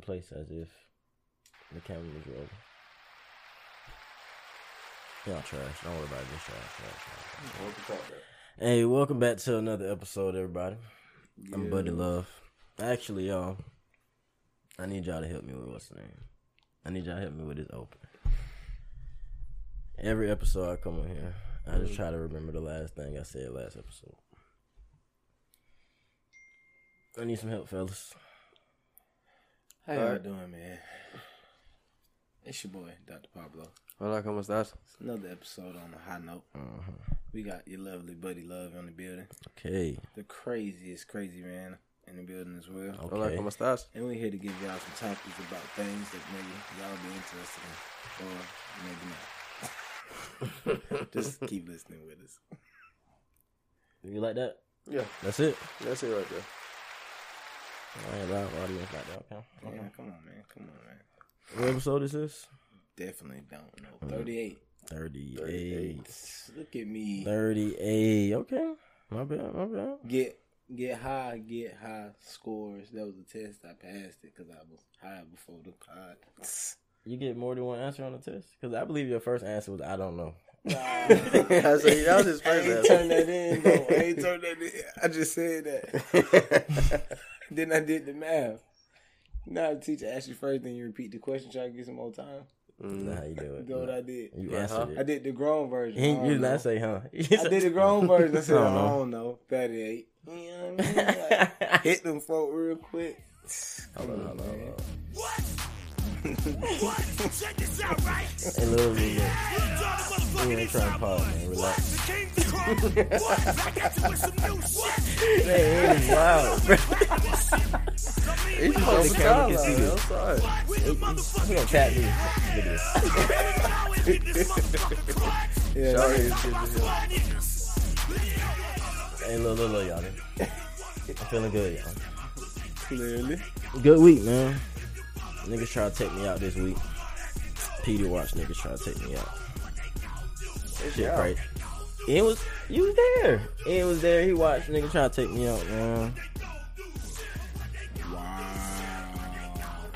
in place as if the camera was rolling. Y'all trash. Don't worry about this. Trash, trash, trash. What the fuck, bro? Hey, welcome back to another episode, everybody. I'm Buddy Love. Actually, y'all, I need y'all to help me with what's the name. I need y'all to help me with this open. Every episode I come on here, I just try to remember the last thing I said last episode. I need some help, fellas. How y'all Alright. doing, man? It's your boy, Dr. Pablo. Hola, ¿cómo estás? It's another episode on a high note. Uh-huh. We got your lovely buddy Love on the building. Okay. The craziest crazy man in the building as well. Okay. Hola, ¿cómo estás? And we're here to give y'all some topics about things that maybe y'all be interested in. Or maybe not. Just keep listening with us. You like that? Yeah, That's it. that's it right there. All right, well, audience like that. Okay. Yeah, okay. come on, man. Come on, man. What episode is this? Definitely don't know. Mm. 38. 38. Look at me. 38. Okay. My bad, my bad. Get get high, get high scores. That was a test. I passed it because I was high before the pod. You get more than one answer on the test? Because I believe your first answer was I don't know. I said, that was his I ain't answer. turned that in though. I ain't turned that in. I just said that. then I did the math. You know how the teacher asks you first, then you repeat the question, try to get some more time. That's Mm. you do it. That's what I did. You Uh-huh. answered I did the grown version. You, I don't you did not say, huh? I did the grown version. I said, I I don't know. don't 38. You know what I mean? Like, hit them folk real quick. Hold on, hold on, hold on. What? what? Check this out, right? Hey, little, little, little. You You ain't trying to pause, man. Relax. The king, the crown. What? I got you with some new shit. Hey, it is wild, bro. He's on the camera can skyline. see this. I'm sorry. The He gonna tap me. Look at this. power in this motherfucking clutch. Yeah, Sorry, it's good to hear. Why niggas? Hey, look, look, look, y'all. I'm feeling good, y'all. clearly. Good week, man. Niggas try to take me out this week. Petey watch niggas try to take me out. Shit out. crazy. It was you was there. It was there. He watched niggas try to take me out, man.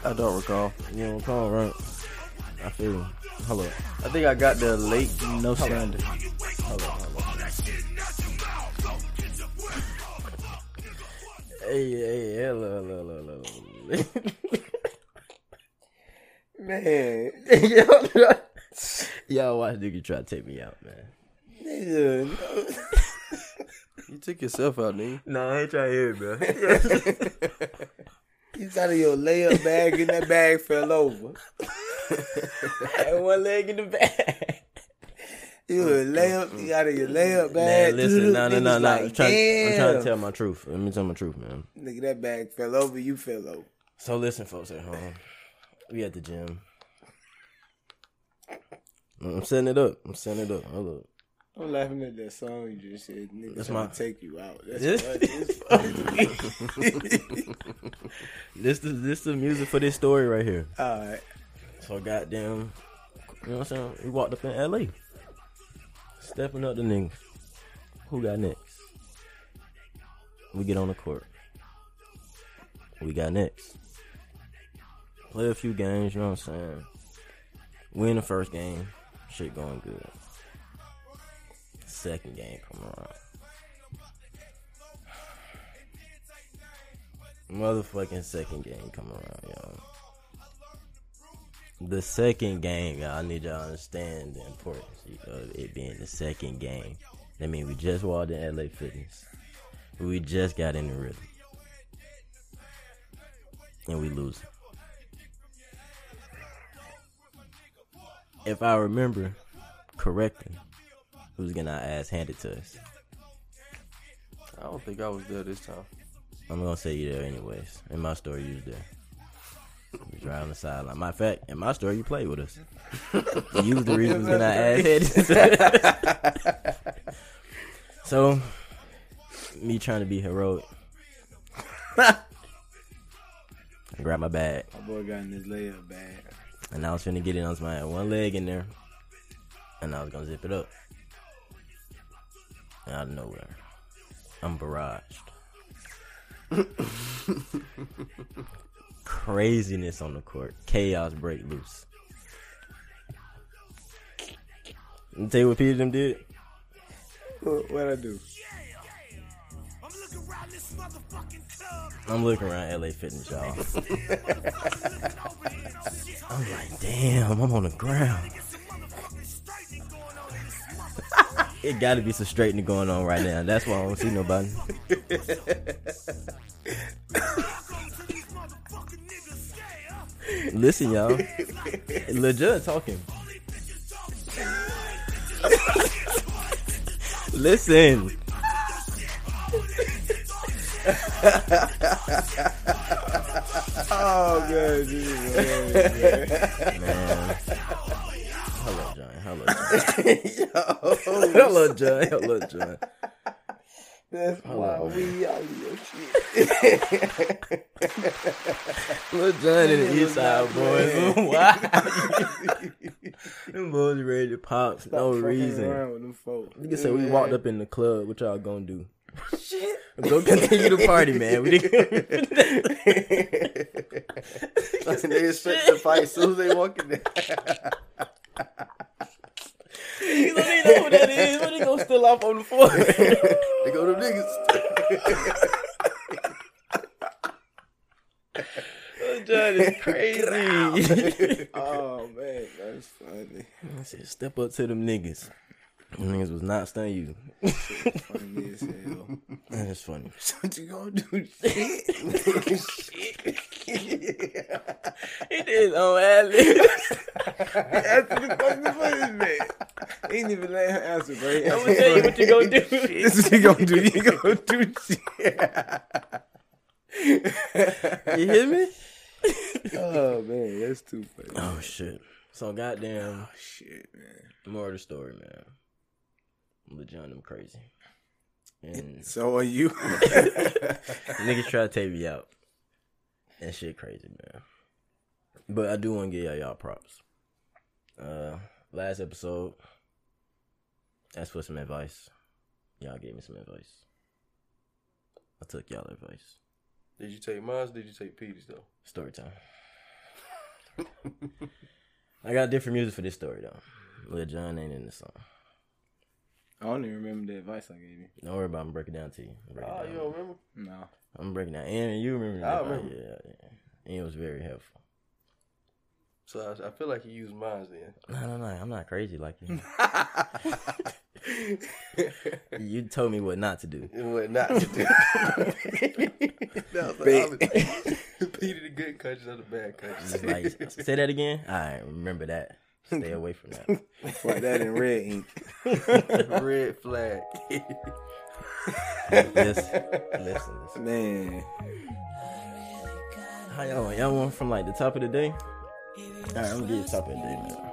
I don't recall. You don't call right? I feel you. Hold up. I think I got the late. No slander. Hold up. Hold up. Hey, hey, look, look, look, look. Man, Yo, Y'all watch niggas try to take me out, man. nigga, no. You took yourself out, nigga. No, I ain't trying to hear it, bro. He's out of your layup bag and that bag fell over. had one leg in the bag. You a layup, you out of your layup Man, bag. listen, no, no, no, no. like, I'm, trying, I'm trying to tell my truth. Let me tell my truth, man. Nigga, that bag fell over, you fell over. So listen, folks at home. We at the gym. I'm setting it up. I'm setting it up. Hold up. I'm laughing at that song you just said. Nigga, That's my- take you out. That's This- funny. It's funny to me. This is this the music for this story right here. All right. So goddamn, you know what I'm saying? We walked up in L.A. Stepping up the niggas. Who got next? We get on the court. We got next. Play a few games, you know what I'm saying? Win the first game. Shit going good. Second game come around. Motherfucking second game come around, y'all. The second game, y'all I need y'all to understand the importance of it being the second game. I mean, we just walked in LA Fitness. We just got in the rhythm. And we lose. If I remember correctly, who's getting our ass handed to us? I don't think I was there this time. I'm gonna say you there anyways. In my story, you was there. You was right on the sideline. Matter of fact, in my story, you played with us. you was the reason we was getting our ass handed. so, me trying to be heroic. I grabbed my bag, My boy got in his layup bag. and I was finna get it on my one leg in there, and I was gonna zip it up. Out of nowhere, I'm barraged. craziness on the court. Chaos break loose. You tell you what Peter them did? What what I do? I'm looking around this motherfucking club. I'm looking around LA Fitness, y'all. Over here, shit. I'm like, damn, I'm on the ground. Get some motherfucking straightening going on in this It gotta be some straightening going on right now. That's why I don't see nobody. motherfucking these motherfucking niggas scared. Listen, y'all. Legit talking. Listen. Oh god, this man. Man. Hello, John. Hello, John. Hello, John. That's why on, we out your shit. Lil Jon and the East Side Boyz. Why? Them boys ready to pop for no reason. around with them folks. Nigga said we walked up in the club. What y'all gonna do? Shit. Go continue the party, man. We didn't- they expect to fight as soon as they walk in there. You don't even know who that is. What they gonna steal off on the floor? They go to niggas. Oh, John is crazy. Oh man, that's funny. I said, step up to them niggas. Niggas was not stun you. Funny as hell. That's funny. What you gonna do? Shit. He did on ad Answer the fucking question, man. He ain't even let her answer, bro. I'm gonna tell you what you gonna do. This is what you gonna do. You gonna do shit. You hear me? Oh man, that's too funny. Oh shit. So goddamn Oh shit, man. more of the story, man. Lil I'm crazy. And So are you? niggas try to take me out. And shit crazy, man. But I do want to give y'all y'all props. Uh last episode, asked for some advice. Y'all gave me some advice. I took y'all advice. Did you take mine? Did you take Petey's though? Story time. I got different music for this story though. Lil Jon ain't in the song. I don't even remember the advice I gave you. Don't worry about it, I'm breaking down to you. Oh, down. you don't remember? No. I'm breaking down. And you remember I that? remember. Yeah, yeah. And it was very helpful. So I, I feel like you used mine then. No, no, no. I'm not crazy like you. you told me what not to do. What not to do. that was the opposite. Petey the good country of the bad Just country. like, say that again. I remember that. Stay away from that. Fuck that in red ink. Red flag. listen, listen, listen. Man. How y'all want? Y'all want from like the top of the day? All right, I'm gonna give the top of the day, man.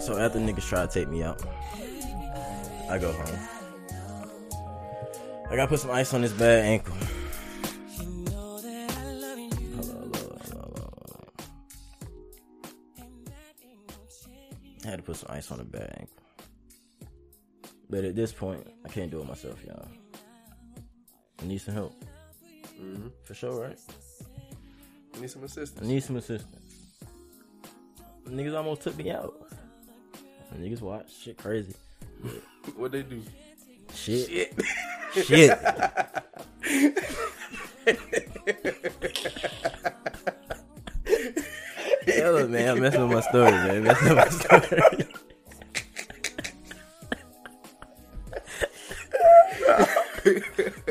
So after niggas try to take me out, I go home. I gotta put some ice on this bad ankle. I had to put some ice on the bag. But at this point, I can't do it myself, y'all. I need some help. Mm-hmm. For sure, right? I need some assistance. I need some assistance. Niggas almost took me out. Niggas watch shit crazy. What they do? Shit. Shit. Hell, man, I'm messing with my story, man. Messing with my story.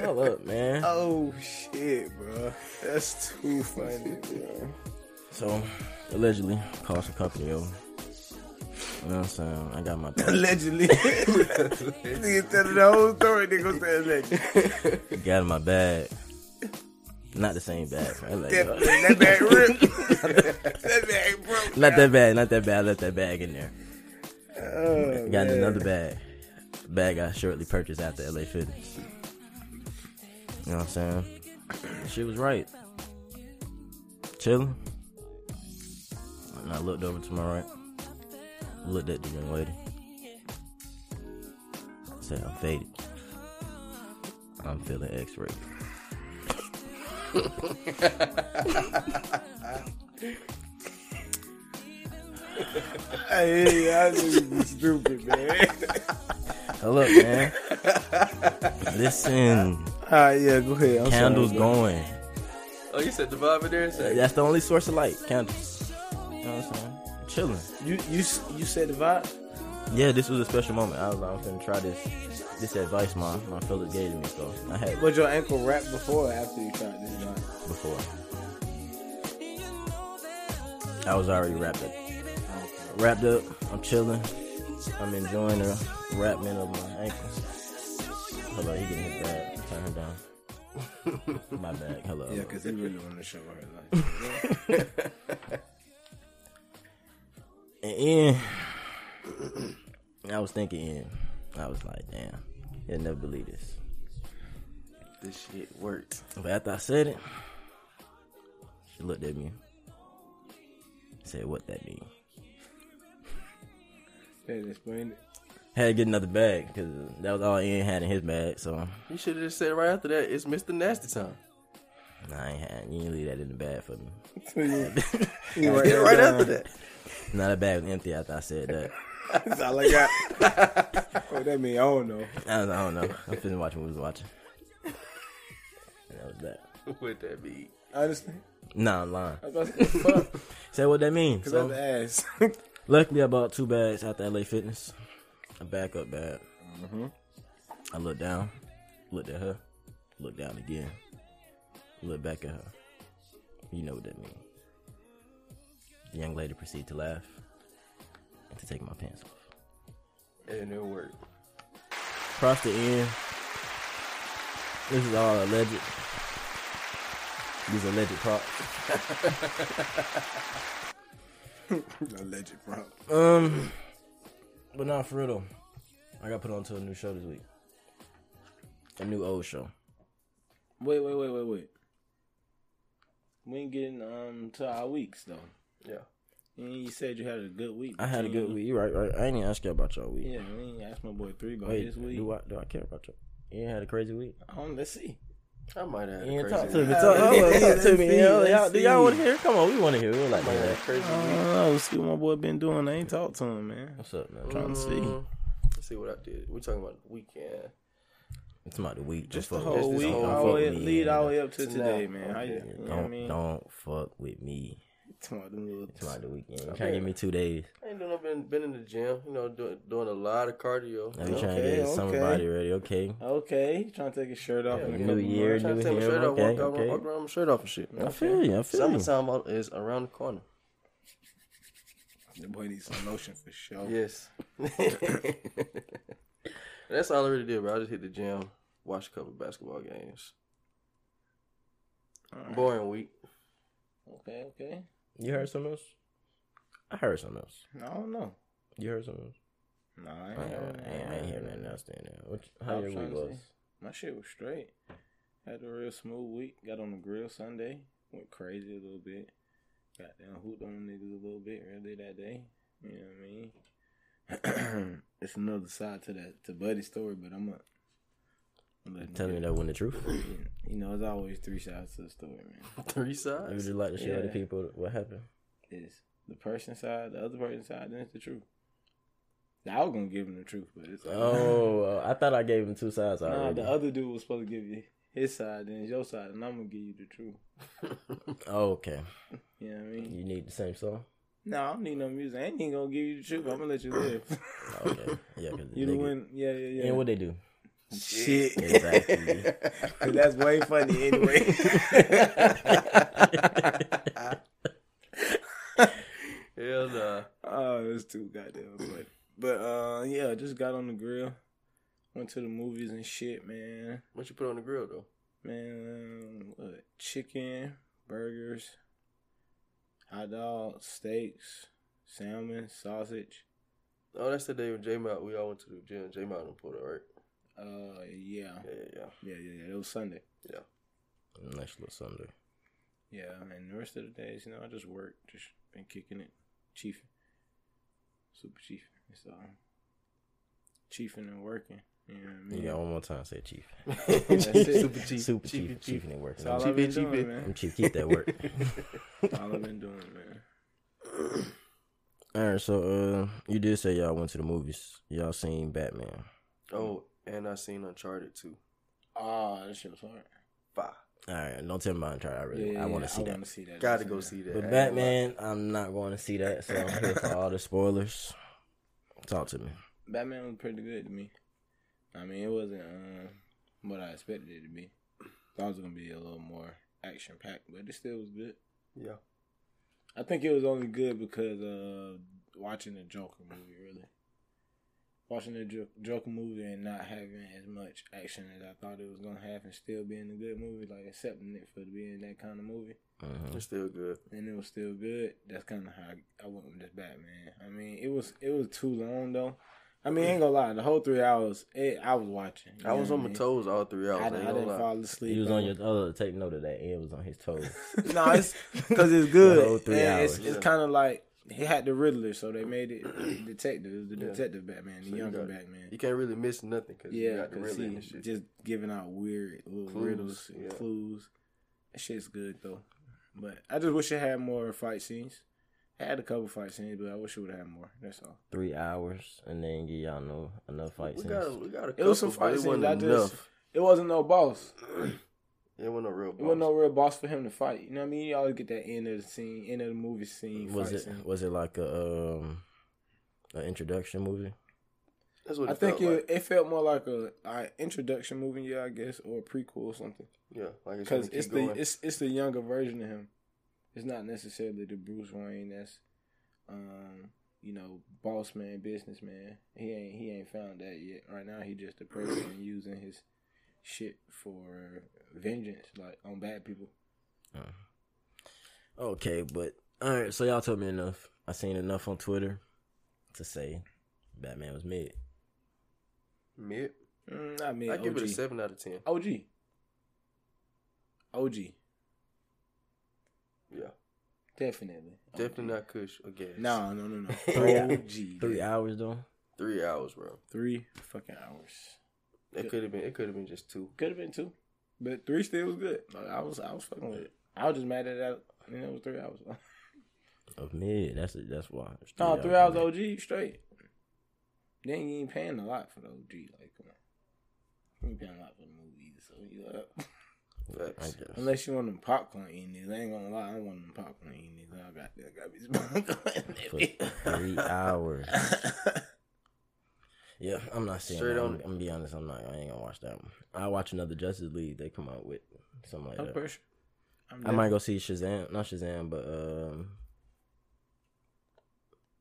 Hold up, man. Oh shit, bro. That's too funny, bro. So, allegedly, cost a company over. You know what I'm saying? I got my Allegedly. Nigga telling the whole story, they gonna say allegedly. got in my bag. Not the same bag. Right? Like, Definitely. Uh, that bag ripped. that bag broke. not that bad. Not that bad. I left that bag in there. Oh, Got man. another bag. Bag I shortly purchased after LA Fitness. You know what I'm saying? She was right. Chilling. And I looked over to my right. Looked at the young lady. Said, I'm faded. I'm feeling X-ray. Hey, yeah, I knew you stupid, man. Look, man. Listen, Ah, yeah, go ahead. I'm candles sorry, going. Oh, you said the vibe in there? Say, That's the only source of light. Candles. You know what I'm saying? Chilling. You you you said the vibe. Yeah, this was a special moment. I was like, I'm finna try this. This advice my my fellas gave me, so I had Was your ankle wrapped before or after you tried this vibe? before. I was already wrapped up. Wrapped up. I'm chilling. I'm enjoying the wrappment of my ankle. Hello, he getting his bag. Turn him down. my bag. Hello. Yeah, because he really want to show her like. And I was thinking. I was like, damn, you'll never believe this. this shit worked. But after I said it, she looked at me. Said what that mean. That explain it. Had to get another bag because that was all Ian had in his bag. So You should have just said right after that, it's Mr. Nasty time. nah, I ain't had. You didn't leave that in the bag for me. You write Get it that right after that. Not a bag was empty after I said that. That's all I got. what that mean? I don't know. I, was, I don't know. I'm finna watch what we was watching. And that was that. What that be? Honestly, Nah, I'm lying. I was about to say, what that mean. Cause So, I'm ass. luckily, I bought two bags at the LA Fitness. A backup bag. Mm-hmm. I looked down, looked at her, looked down again, looked back at her. You know what that means. The young lady proceeded to laugh and to take my pants off. And it worked. Across the end, this is all alleged. These alleged props. Alleged bro. Um, but not for real. I got put on to a new show this week. A new old show. Wait, wait, wait, wait, wait. We ain't getting um to our weeks though. Yeah. And you said you had a good week. I had a good week. You right, right. I ain't even ask you about your week. Yeah, I ain't asked my boy three about Wait, his week. do I do I care about you? You ain't had a crazy week. Um, let's see. I might have had You a talk to me. Yeah, Talk, hold talk to see, me. Y'all, y'all, do y'all want to hear? Come on, we want to hear. We're like Might have had that. crazy I week. don't know. Let's see what my boy been doing. I ain't talked to him, man. What's up, man? trying to see. Mm, Let's see what I did. We talking about the weekend. It's about the week. Just Don't the whole with- this week, don't whole all way, lead all the way up to To today, now. man. How you, Okay. you know what Don't I mean? don't fuck with me. Talking about little- It's the weekend. You Okay. trying to give me two days? I ain't doing no been been in the gym, you know, doing doing a lot of cardio. Now you you know? trying to Okay, get summer okay. body ready? Okay. Okay, trying to take his shirt off Yeah, New couple year, new to take my off, okay, walk, okay. walk around my shirt off and shit. I feel you. I feel you. Summertime is around the corner. The boy needs some lotion for sure. Yes. That's all I really did, bro. I just hit the gym, watched a couple of basketball games. All right. Boring week. Okay, okay. You heard something else? I heard something else. I don't know. You heard something else? No, I ain't, heard- I ain't, I ain't hear nothing else. Then what? How your week was? My shit was straight. Had a real smooth week. Got on the grill Sunday. Went crazy a little bit. Got down hooped on niggas a little bit earlier that day. You know what I mean? it's another side to that to Buddy's story, but I'm gonna let him Tell me that wasn't the truth. You know, it's always three sides to the story, man. Three You would sides. just like to share with the people what happened. It's the person side, the other person side, then it's the truth. I was gonna give him the truth, but it's Oh, uh, I thought I gave him two sides Nah, already. the other dude was supposed to give you his side, then it's your side, and I'm gonna give you the truth. oh, okay. You know what I mean? You need the same song. No, I don't need no music. I ain't even gonna give you the truth. I'm gonna let you live. Okay. Yeah, because you the one. Yeah, yeah, yeah. And what they do? Shit. Exactly. 'Cause that's way funny anyway. Hell nah. oh, it's too goddamn funny. But uh, yeah, just got on the grill. Went to the movies and shit, man. What you put on the grill though? Man? Chicken, burgers, hot dogs, steaks, salmon, sausage. Oh, that's the day when J Mount we all went to the gym. J Mount and put it right. Uh, yeah, Yeah, yeah, yeah. yeah, yeah, yeah. It was Sunday. Yeah, nice little Sunday. Yeah, and the rest of the days, you know, I just worked, just been kicking it, chiefing, super chiefing. It's uh, chiefing and working. You know what I mean? got one more time. Say chief. That's it. Super cheap. Super Cheapy chief. cheap. Chief ain't working. That's all I'm I've been doing, cheapy. man. I'm chief. Keep that work. all I've been doing, man. All right. So uh, you did say y'all went to the movies. Y'all seen Batman. Oh, and I seen Uncharted too. Oh, that shit was hard. Five. All right. Don't tell me about Uncharted. I really. I want to see that. want see that. Gotta go see that. But I ain't Batman, I'm not going to see that. So I'm here for all the spoilers. Talk to me. Batman was pretty good to me. I mean, it wasn't um, what I expected it to be. Thought it was gonna be a little more action packed, but it still was good. gonna. I think it was only good because uh, watching the Joker movie, really. Watching the Jo- Joker movie and not having as much action as I thought it was gonna have, and still being a good movie, like accepting it for being that kind of movie. Yeah. It's still good. and it was still good. That's kind of how I, I went with this Batman. I mean, it was it was too long though. I mean, I ain't gonna lie, the whole three hours, it, I was watching. I was on my mean? toes all three hours. I, I, I ain't gonna didn't lie. fall asleep. He was on your. Oh, take note of that. Ed was on his toes. no, it's because it's good. The whole three and it's, hours. it's Yeah. kind of like he had the Riddler, so they made it detective, it was the Yeah. detective Batman, the So you younger got- Batman. You can't really miss nothing because Yeah, because he just giving out weird little Clues, riddles, and yeah. clues. That shit's good though. But I just wish it had more fight scenes. It had a couple fight scenes, but I wish it would have had more. That's all. Three hours, and then give y'all no enough fight we scenes. got, a, we got a It was some but fight it scenes. wasn't I just enough. it wasn't no boss. It wasn't no real. Boss. It wasn't no real boss for him to fight. You know what I mean? You always get that end of the scene, end of the movie scene. was it scene. was it like a um an introduction movie? That's what it I think felt it, like. it felt more like a, a introduction movie, yeah, I guess, or a prequel or something. Yeah, like it's Because gonna keep it's going. the it's it's the younger version of him. It's not necessarily the Bruce Wayne that's, um, you know, boss man, businessman. He ain't he ain't found that yet. Right now, he just a person using his shit for vengeance, like on bad people. Okay, but all right. So y'all told me enough. I seen enough on Twitter to say Batman was mid. Mid. Mm, I mean, I give it a seven out of ten. OG. OG, Yeah, definitely. definitely not Kush or gas. No, no, no, no. Three OG. Three hours though. three hours, bro. Three fucking hours. It could have been. It could have been just two. Could have been two, but three still was good. Like, I was, I was fucking with it. I was just mad at that. You know, it was three hours. Of mid. That's it. That's why. No, three hours of. OG straight. Then you ain't paying a lot for the OG. Like, come on, you ain't paying a lot for the movies. So you uh, I Facts. unless you want them popcorn eating these, I ain't gonna lie. I don't want them popcorn eating these. I got, I got me some popcorn. For three hours. Yeah, I'm not saying Straight that. on I'm, it. I'm gonna be honest. I'm not. I ain't gonna watch that one. I'll watch another Justice League. They come out with something like No that. pressure. I'm I might go see Shazam. Not Shazam, but um,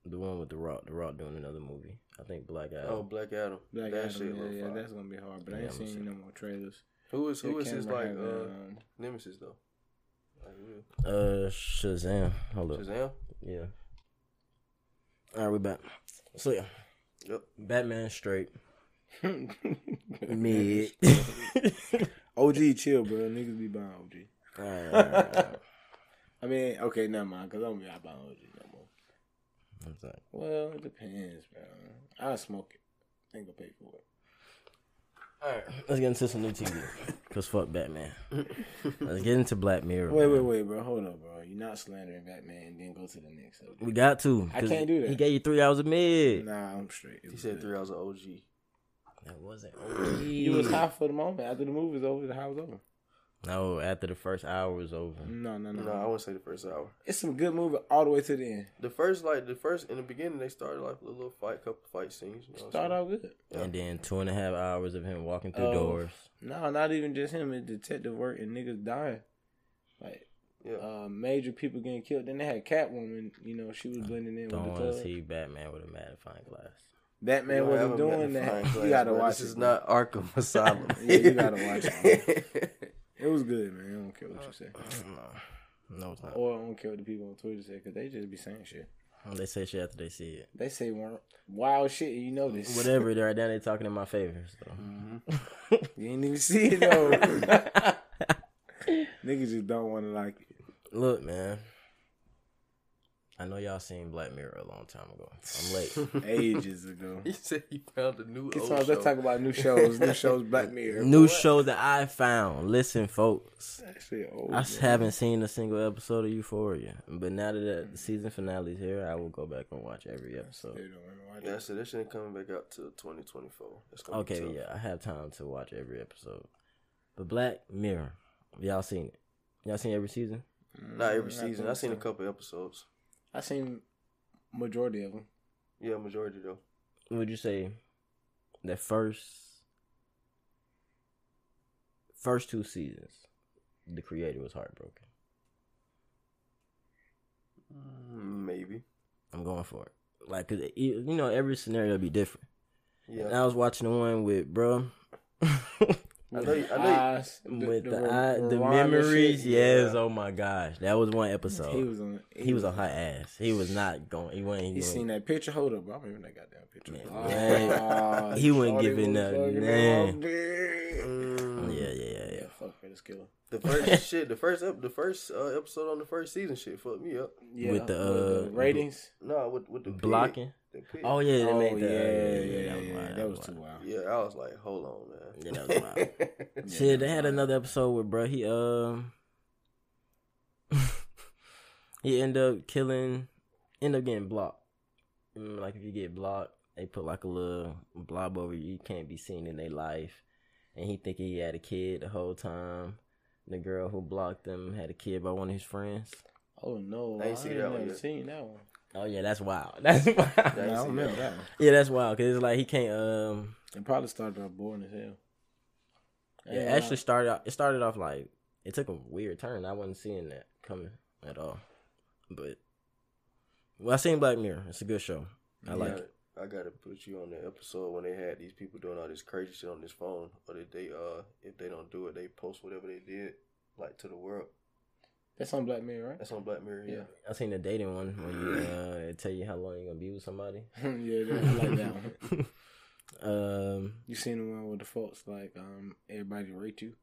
the one with the Rock. The Rock doing another movie. I think Black Adam. Oh, Black Adam. Black that Adam, shit yeah, yeah, that's gonna be hard. But I Yeah, ain't I'm gonna seen see no more trailers. Who is who That is his like having, uh um, nemesis though? Like, who? Uh, Shazam. Hold up. Shazam. Yeah. All right, we back. So yeah, Yep. Batman straight mid. OG chill, bro. Niggas be buying OG. All right, all right, all right. I mean, okay, never mind, cause I don't be out buying OG no more. What's that? Well, it depends, bro. I smoke it. Ain't gonna pay for it. All right, let's get into some new TV. Cause fuck Batman. let's get into Black Mirror. Wait, wait, man. wait, bro. Hold up, bro. You're not slandering Batman and then go to the next. subject. We got to. I 'cause can't do that. He gave you three hours of mid. Nah, I'm straight. It He said good. three hours of OG. That wasn't OG. You was high for the moment. After the movie's over, the high was over. No, after the first hour was over. No, no, no. No, I wouldn't say the first hour. It's some good movie all the way to the end. The first like the first in the beginning they started like a little fight, couple fight scenes. You know Start I'm good. Yeah. And then two and a half hours of him walking through Oh. doors. No, not even just him. It's detective work and niggas dying. Like? Yeah. uh, major people getting killed. Then they had Catwoman. You know, she was blending in Don't with want the to see Batman with a magnifying glass. Batman You don't wasn't doing magnifying that. glass, you gotta watch This it. is bro. not Arkham Asylum. Yeah, you gotta watch it, It was good, man. I don't care what you say. Uh, uh, no, no, it's not. Or I don't care what the people on Twitter say because they just be saying shit. They say shit after they see it. They say wild shit you know this. Whatever, they're right now they talking in my favor. So. Mm-hmm. You ain't even see it though. Niggas just don't want to like it. Look, man. I know y'all seen Black Mirror a long time ago. I'm late. Ages ago. He said he found a new Get old show. let's talk about new shows. New shows, Black Mirror. New What? show that I found. Listen, folks. That shit old, I man. haven't seen a single episode of Euphoria, but now that the season finale is here, I will go back and watch every episode. They don't wanna watch Yeah, I it. said that shit ain't coming back out till 2024. That's be Okay, yeah, I have time to watch every episode. But Black Mirror, y'all seen it? Y'all seen every season? Not every Mm, season. think I seen a couple episodes. I seen majority of them. Yeah, majority though. Would you say the first first two seasons, the creator was heartbroken? Mm, Maybe. I'm going for it. Like, cause it- you know, every scenario be different. And Yeah. I was watching the one with bro. I know. You, I know. You, Eyes, with the re- eye, the rewind memories, shit. yes. Yeah. Oh my gosh, that was one episode. He was on. he was on her ass. He was not going. He wasn't. He He, seen that picture. Hold up, bro. I remember that goddamn picture. Man, Ah, he wasn't shorty giving up. Man. fucking name. on big. Mm, Yeah, yeah, yeah, Yeah, yeah. fuck her, this killer. The first shit. The first. Ep, the first uh, episode on the first season. Shit fucked me up. Yeah, With the, uh, ratings. Nah, with with the pig. Blocking. The pig. Oh yeah, they Oh made yeah, that. yeah, that yeah, was yeah. wild, That was too wild. wild. Yeah, I was like, hold on, man. Yeah, that was wild. Shit, they had another episode where bro he um he end up killing, end up getting blocked. Like if you get blocked, they put like a little blob over you. You can't be seen in their life, and he think he had a kid the whole time. The girl who blocked him had a kid by one of his friends. Oh no, I ain't see that one never seen that one. Oh yeah, that's wild. That's wild. I I don't remember that. that one. yeah, that's wild because it's like he can't. Um, It probably started off boring as hell. it Yeah, actually started. Out, it started off like it took a weird turn. I wasn't seeing that coming at all. But well, I seen Black Mirror. It's a good show. I like it. I gotta put you on the episode when they had these people doing all this crazy shit on this phone, or that they uh if they don't do it, they post whatever they did like to the world. That's on Black Mirror, right? That's on Black Mirror. Yeah. I seen the dating one where you uh, it tell you how long you're gonna be with somebody. yeah, that- I like that one. um, You seen the one with the folks like um everybody rate you,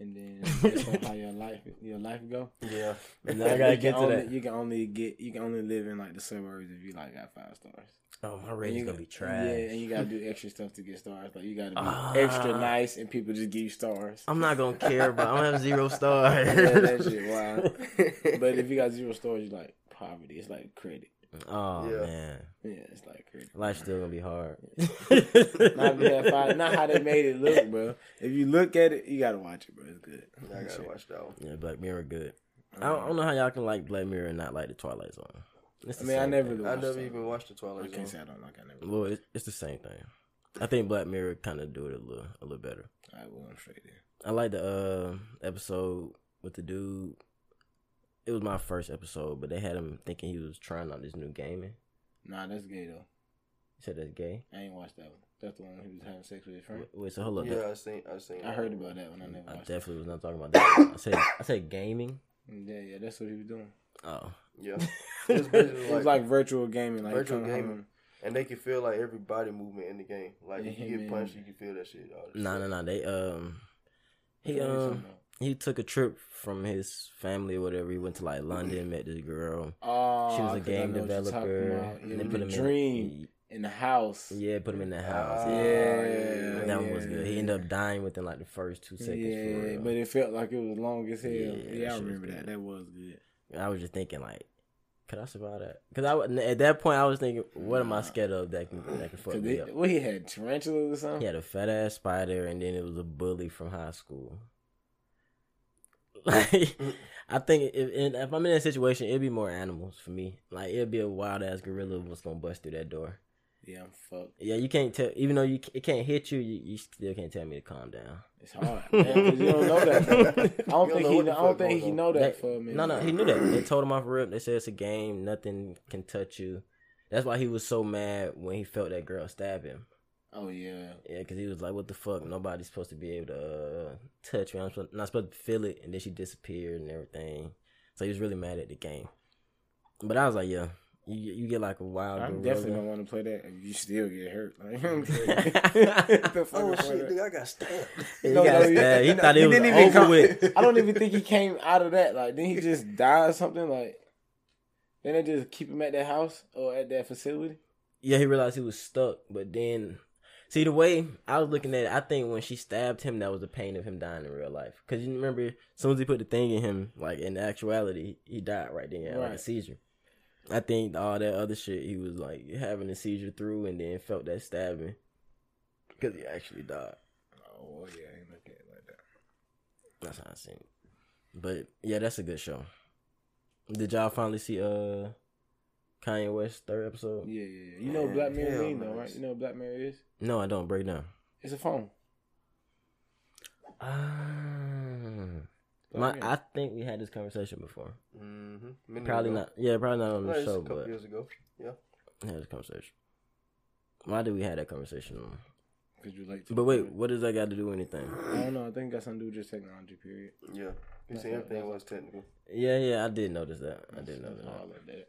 and then that's how your life your life go. Yeah. Now I gotta get to only, that. You can only get you can only live in like the suburbs if you like got five stars. oh my And rating's gonna be trash. Yeah, and you gotta do extra stuff to get stars. Like you gotta be Ah. extra nice, and people just give you stars. I'm not gonna care, but I'm gonna have zero stars. yeah, that shit wild. but if you got zero stars, you like poverty. It's like credit. Oh Yeah. man, Yeah, it's like credit. life's still gonna be hard. Not, if you have five, not how they made it look, bro. If you look at it, you gotta watch it, bro. It's good. I gotta watch that one. yeah, Black Mirror good. I don't, I don't know how y'all can like Black Mirror and not like the Twilight Zone. It's I the mean, I same never. I never that. even watched the Twilight I Twilight can't Zone. say I don't like. I never. Well, it's, it's the same thing. I think Black Mirror kind of do it a little a little better. I will. I'm straight there. I like the uh, episode with the dude. It was my first episode, but they had him thinking he was trying out this new gaming. Nah, that's gay though. He said that's gay. I ain't watched that one. That's the one he was having sex with his friend. Wait, wait, so hold up. Yeah, I seen. I seen. I heard about that one. I never I watched. it. definitely was not talking about that. I said I said gaming. Yeah, yeah, that's what he was doing. Oh, Yeah. It's basically It was like virtual gaming, like Virtual gaming. home. and they can feel like every body movement in the game. Like if you get man. punched, you can feel that shit. all this no, no, no. They um, he What are you talking um, about? He took a trip from his family or whatever. He went to like London, met this girl. Oh, She was a game developer. and they put him dream in the house. Yeah, put him in the house. Ah, yeah. yeah, that one was good. He ended up dying within like the first two seconds. for Yeah, but it felt like it was long as hell. Yeah, Yeah, I remember that. That was good. I was just thinking like, could I survive that? Because I at that point I was thinking, what am I scared of that can that can fuck me it, up? what he had tarantulas or something. He had a fat ass spider, and then it was a bully from high school. Like, I think if if I'm in that situation, it'd be more animals for me. Like it'd be a wild ass gorilla was gonna bust through that door. Yeah, I'm fucked. Yeah, you can't tell. Even though you it can't hit you, you, you still can't tell me to calm down. It's hard, man, 'cause you don't know that. though. I don't don't think he. I don't think he know that They- for a minute. No, no, he knew that. They told him off rip. They said it's a game. Nothing can touch you. That's why he was so mad when he felt that girl stab him. Oh yeah. Yeah, because he was like, "What the fuck? Nobody's supposed to be able to uh, touch me. I'm supposed, not supposed to feel it." And then she disappeared and everything. So he was really mad at the game. But I was like, "Yeah, you you get like a wild." I gorilla. definitely don't want to play that if you still get hurt. Like, I'm Oh shit, nigga, I got stabbed. He No, got no, he- stabbed. He he thought it was didn't even over come- with. I don't even think he came out of that. Like, didn't he just die or something? Like, Then they just keep him at that house or at that facility. Yeah, he realized he was stuck, but then see the way I was looking at it. I think when she stabbed him, that was the pain of him dying in real life. Because you remember, as soon as he put the thing in him, like in actuality, he died right then, like a seizure. I think all that other shit he was like having a seizure through, and then felt that stabbing because he actually died. Oh yeah, I ain't looking at it like that. That's how I seen it. But yeah, that's a good show. Did y'all finally see uh Kanye West third episode? Yeah, yeah, yeah. You know Man, Black Mirror mean though, no. right? You know what Black Mirror is? No, I don't. Break down. It's a phone. Ah. My, I think we had this conversation before. Mm-hmm. Probably not. Yeah, probably not on the a show, couple but years ago. Yeah. we had this conversation. Why did we have that conversation? Cause you like. to But wait, what does that got to do with anything? I don't know. I think it got something to do with just technology. Period. Yeah. You That's see, everything was technical. Yeah, yeah, I did notice that. I did know That's that.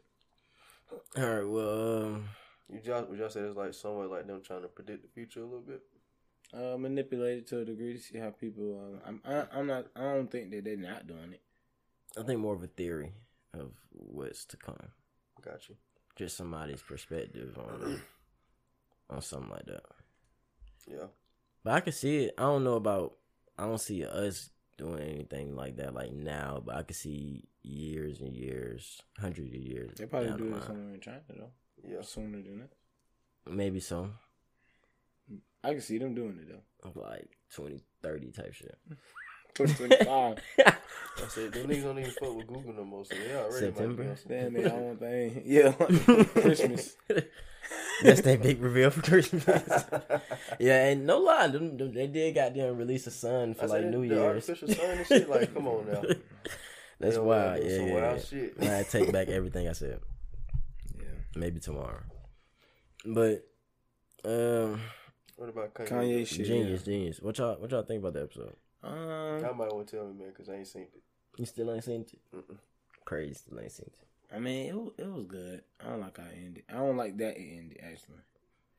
All like that. All right, well, um, You just, would y'all say it's like somewhat like them trying to predict the future a little bit? Uh, manipulated to a degree to see how people. Uh, I'm. I, I'm not. I don't think that they're not doing it. I think more of a theory of what's to come. Got you. Just somebody's perspective on on something like that. Yeah. But I can see it. I don't know about. I don't see us doing anything like that like now. But I can see years and years, hundreds of years. They probably down the do it line. somewhere in China though. Yeah. Sooner than that. Maybe so. I can see them doing it though. Like 20, 30 type shit. 2025. I said them niggas don't even fuck with Google no more, so they already September? might be Damn on their own thing. Yeah. Christmas. That's their big reveal for Christmas. yeah, and no lie, them, them, they did goddamn release a sun for I like said, New the Year's. artificial sun and shit, like, come on now. That's They wild. Yeah, some yeah, wild yeah. shit. I take back everything I said. Yeah. Maybe tomorrow. But um, What about Kanye? Kanye shit. genius, genius. What y'all what y'all think about the episode? Um, Y'all might want to tell me, man, because I ain't seen it. You still ain't seen it? Mm-mm. Crazy, still ain't seen it. I mean, it was, it was good. I don't like how it ended. I don't like that it ended. Actually,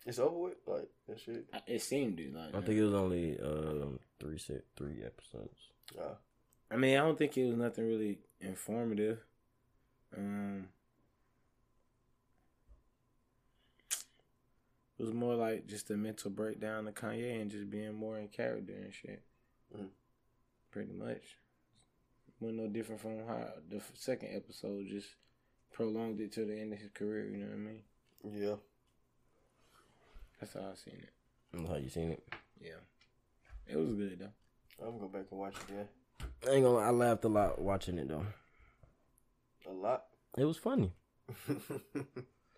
It's over with? Like, that shit? I, it seemed to like. I think it was only um three three episodes. Nah. I mean, I don't think it was nothing really informative. Um, it was more like just a mental breakdown of Kanye and just being more in character and shit. Mhm. Pretty much. Wasn't no different from how the second episode just prolonged it to the end of his career. You know what I mean? Yeah. That's how I seen it. That's how you seen it? Yeah, it was good though. I'm going to go back and watch it again. I ain't gonna. lie, I laughed a lot watching it though. A lot. It was funny.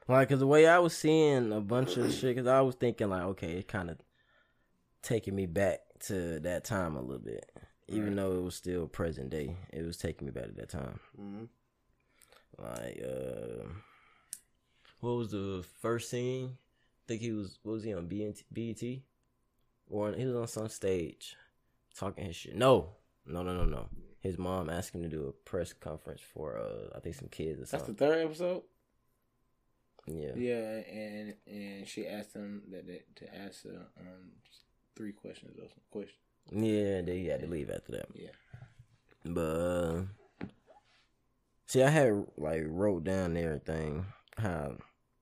Like, cause the way I was seeing a bunch of shit, cause I was thinking like, okay, it kind of taking me back to that time a little bit, even Right. though it was still present day. It was taking me back to that time. hmm Like, uh, what was the first scene? I think he was. What was he on BNT, BET? Or he was on some stage talking his shit. No, no, no, no, no. His mom asked him to do a press conference for, uh, I think some kids or That's the third episode. yeah. Yeah, and and she asked him that, that to answer um three questions or some questions. Yeah, then he had to leave after that. Yeah. But uh, see, I had like wrote down everything how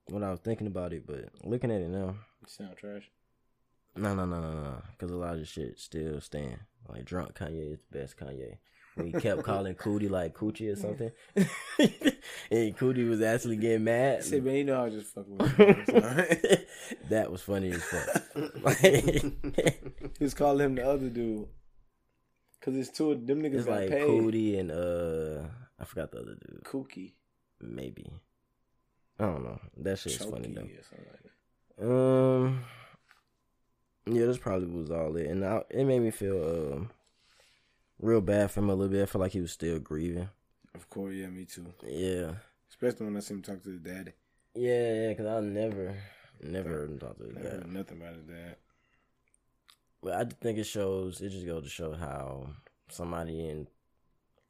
when I was thinking about it, but looking at it now, You sound trash. No, no, no, no, no, because a lot of shit still stand. Like drunk Kanye is the best Kanye. We kept calling Coodie like Coochie or something, and Coodie was actually getting mad. Say, man, you know I was just fucking with you. That was funny as fuck. he was calling him the other dude. Cause it's two of them niggas it's got like paid. Coodie and uh, I forgot the other dude. Kooky. Maybe. I don't know. That shit's Chokey funny though. like that. Um, yeah, this probably was all it, and I, it made me feel um real bad for him a little bit. I feel like he was still grieving. Of course, yeah, me too. Yeah, Especially when I see him talk to his daddy. yeah, yeah. Because I never, never heard him talk to his dad. nothing about his dad. But I think it shows. It just goes to show how somebody in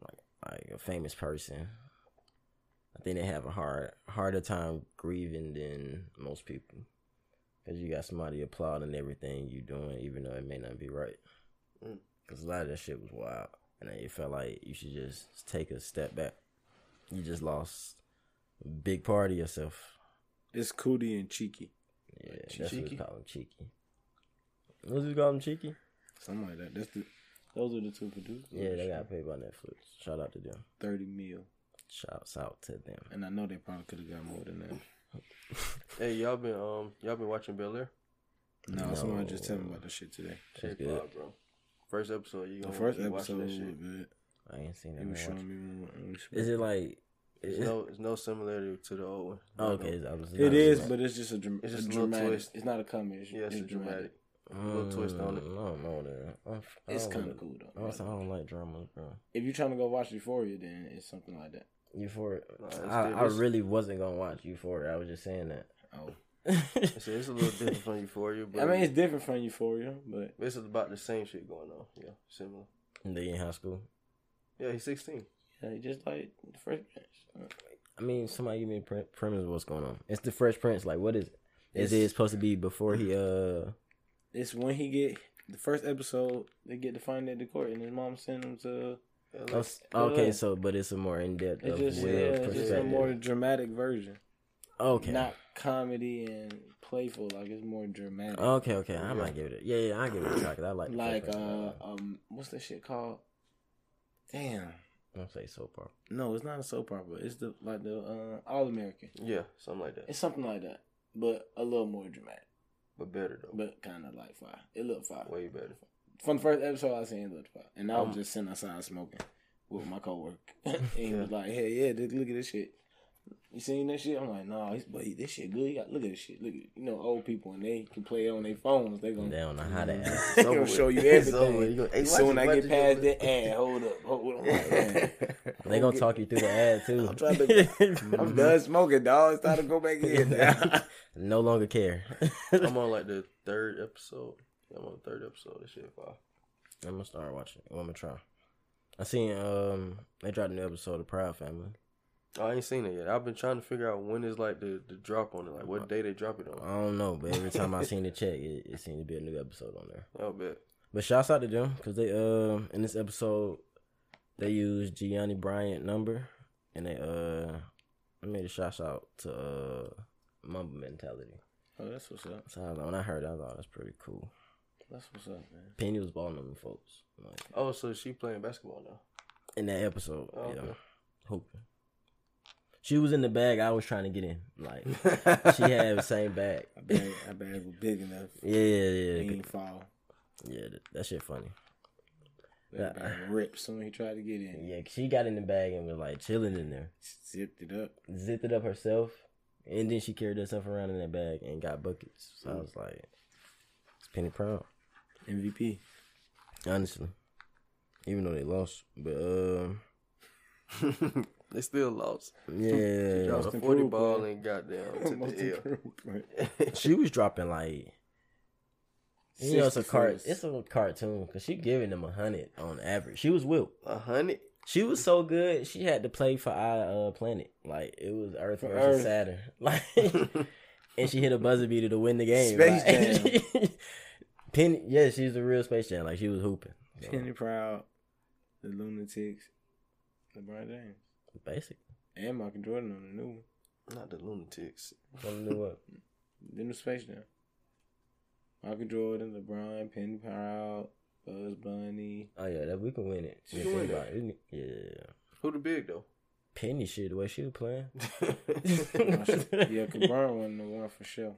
like like a famous person. I think they have a hard harder time grieving than most people. Cause you got somebody applauding everything you doing, even though it may not be right. Mm. Cause a lot of that shit was wild, and it felt like you should just take a step back. You just lost a Big part of yourself. It's Coodie and Chike. Yeah, Like that's what Cheeky? we call him cheeky. What's we call him cheeky? Something like that. That's the those are the two producers. Yeah, they got paid by Netflix. Shout out to them. thirty mil. Shouts out to them. And I know they probably could have got more than that. Hey, y'all been um y'all been watching Bel Air? No, No. somebody just tell me about this shit today. Shit's Check it good. out, bro. First episode, you The gonna first watching episode that shit. good. I ain't seen He that. was showing me more. more. Is it like? It's Is, no, it's no similarity to the old one. oh, okay, I was It is, but it's just a, dram- It's it's just a a little dramatic. twist. It's not a comedy. It's, Yeah, it's, it's a dramatic. Mm, little twist on it. I don't know that. I f- I It's don't kind of cool though. I don't- I don't like dramas, bro. If you're trying to go watch Euphoria, then it's something like that. Euphoria. Nah, it's I, I really wasn't gonna watch Euphoria. I was just saying that. Oh, It's, it's a little different from Euphoria, but I mean, it's different from Euphoria, but it's about the same shit going on. Yeah, similar. they in high school. Yeah, he's 16. yeah, he just like the Fresh Prince. I mean, somebody give me a premise of what's going on. It's the Fresh Prince. Like, what is it? Is It's- it supposed to be before he uh? It's when he get the first episode, they get to find at the court, and his mom send him to. Yeah, oh, like, okay, Yeah. so but it's a more in depth It's of just Will's yeah, it's just a perspective. more dramatic version, okay. not comedy and playful. Like it's more dramatic. Okay, okay. I might give it. A, yeah, yeah. I give it a try 'cause I like the like uh um what's that shit called? Damn. I don't say soap opera. No, it's not a soap opera. It's the like the uh All American. yeah, something like that. It's something like that, but a little more dramatic, But better though. but kind of like fire. It looked fire. Way better. From the first episode I seen, it looked and I was Um, just sitting outside smoking with my coworker, and he was like, "Hey, yeah, dude, look at this shit." You seen that shit? I'm like, no, nah, but this shit good. You got look at this shit. Look at you know old people and they can play it on their phones. They gonna They don't know how to act. they gonna show you everything. with. Gonna- hey, Soon watch I get past watch that ad, hold up, hold up. I'm like, They gonna talk you through the ad too. I'm trying to. I'm done smoking, dog. It's time to go back in. now. no longer care. I'm on like the third episode. Yeah, I'm on the third episode. This shit fire. I'm gonna start watching. it. I'm gonna try. I seen um they dropped a new episode of Proud Family. Oh, I ain't seen it yet. I've been trying to figure out when is like the, the drop on it. Like what day they drop it on. I don't know, but every time I seen the check, it, it seemed to be a new episode on there. I'll bet. But shouts out to them because they um in this episode they used Gianna Bryant number and they uh they made a shout out to uh Mamba Mentality. Oh, that's what's up. So I when I heard that, I thought that's pretty cool. That's what's up, man. Penny was balling them folks like Oh, so she playing basketball now. in that episode. Oh, yeah, okay. hooping. She was in the bag. I was trying to get in. Like she had the same bag. I bag, I bag was big enough. Yeah, yeah, He yeah. ain't fall. Yeah, that, that shit funny. That ripped soon he tried to get in. Yeah, she got in the bag and was like chilling in there. Zipped it up. Zipped it up herself, and then she carried herself around in that bag and got buckets. So I was like, it's Penny Proud, MVP. honestly. Even though they lost, but um, they still lost. yeah, Dropped a 40 improved ball player. and got down to the L. improved player. she was dropping like. You know, it's a cart. It's a cartoon because she giving them a hundred on average. She was Will. A hundred? She was so good. She had to play for our uh, planet. Like it was Earth For versus Earth. Saturn. Like, and she hit a buzzer beater to win the game. Space like, Penny, yeah, she's the real Space Jam. Like she was hooping. So, Penny Proud, the Lunatics, LeBron James, basic. and Michael Jordan on the new one. Not the lunatics. On the new what? The new Space Jam. Michael Jordan, LeBron, Penny Proud, Bugs Bunny. Oh yeah, that we can win it. She can win it? Yeah, Who the big though? Penny shit the way she was playing. yeah, cause Bron wasn't the one for sure.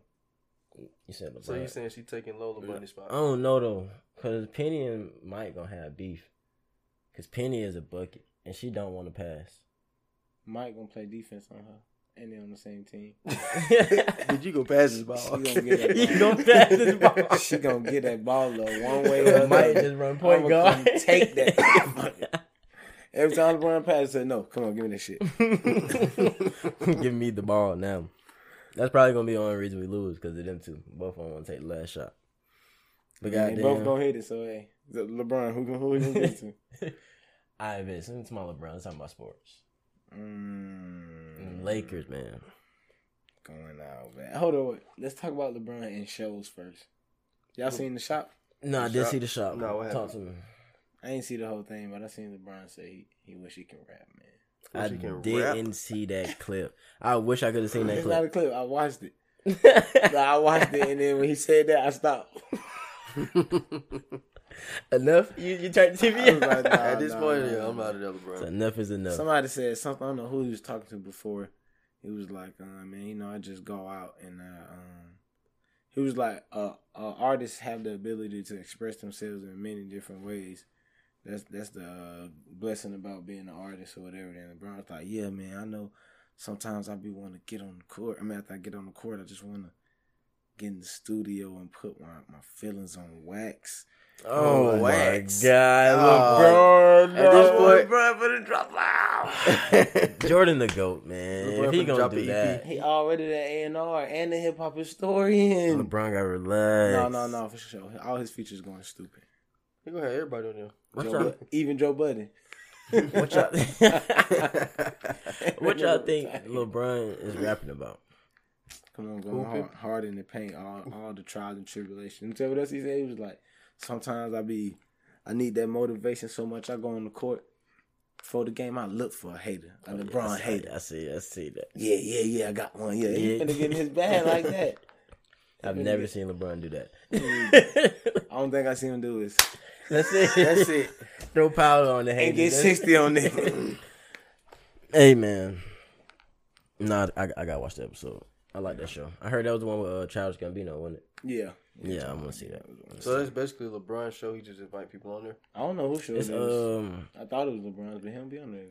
You said LeBron. so you saying she taking Lola Bunny's spot? I don't know though, cause Penny and Mike gonna have beef. Cause Penny is a bucket and she don't want to pass. Mike gonna play defense on her, and they on the same team. Did you go pass this ball? She gonna get that you ball. gonna pass this ball? she gonna get that ball though, one way or another. Mike just run point I'ma guard. come take that. Every time LeBron passes, said no. Come on, give me that shit. Give me the ball now. That's probably gonna be the only reason we lose because of them two. Both of them want to take the last shot. But they goddamn, both gonna hit it. So hey, LeBron, who gonna who we gonna get to? I bet since my LeBron, let's talk about sports. Mm, Lakers, man. going out, man. Hold on, wait. let's talk about LeBron and shows first. Y'all seen the shop? No, I did shot? see the shop. No, what Talk to happened? me. I ain't see the whole thing, but I seen LeBron say he, he wish he can rap, man. I Which he can didn't rap. see that clip. I wish I could have seen that It's not a clip. clip. I watched it. Nah, I watched it, and then when he said that, I stopped. enough? You you turned the TV like, nah, At this nah, point, nah, yeah. I'm out of there, bro. So enough is enough. Somebody said something. I don't know who he was talking to before. He was like, uh, "Man, you know, I just go out and uh, um." He was like, uh, uh, "Artists have the ability to express themselves in many different ways. That's that's the uh, blessing about being an artist or whatever." And LeBron was like, "Yeah, man, I know. Sometimes I be want to get on the court. I mean, after I get on the court, I just want to get in the studio and put my, my feelings on wax." oh my wax. god, Oh, LeBron! at this point- LeBron for the drop out. Jordan the goat, man. LeBron if he gonna drop do that, He already the A and R and the hip hop historian. LeBron got relax. No, no, no, for sure. All his features going stupid. He gonna have everybody on there. What Joe Bud- even Joe Budden. what y'all, what y'all think LeBron is rapping about? Come on, going hard, hard in the paint, all, all the trials and tribulations. Tell what else he said? He was like, sometimes I be, I need that motivation so much. I go on the court for the game. I look for a hater, a oh, LeBron I see, hater. I see, I see that. Yeah, yeah, yeah. I got one. Yeah, Yeah. finna get in his bag like that. I've never seen LeBron do that. I don't think I see him do this. That's it. That's it. Throw powder on the hand. And get That's- sixty on there. Hey man, nah, I, I gotta watch the episode. I like that show. I heard that was the one with uh, Childish Gambino, wasn't it? yeah. Yeah, I'm gonna see that. So that's basically LeBron's show. He just invite people on there. I don't know who show It's it is. um, I thought it was LeBron's, but him be on there.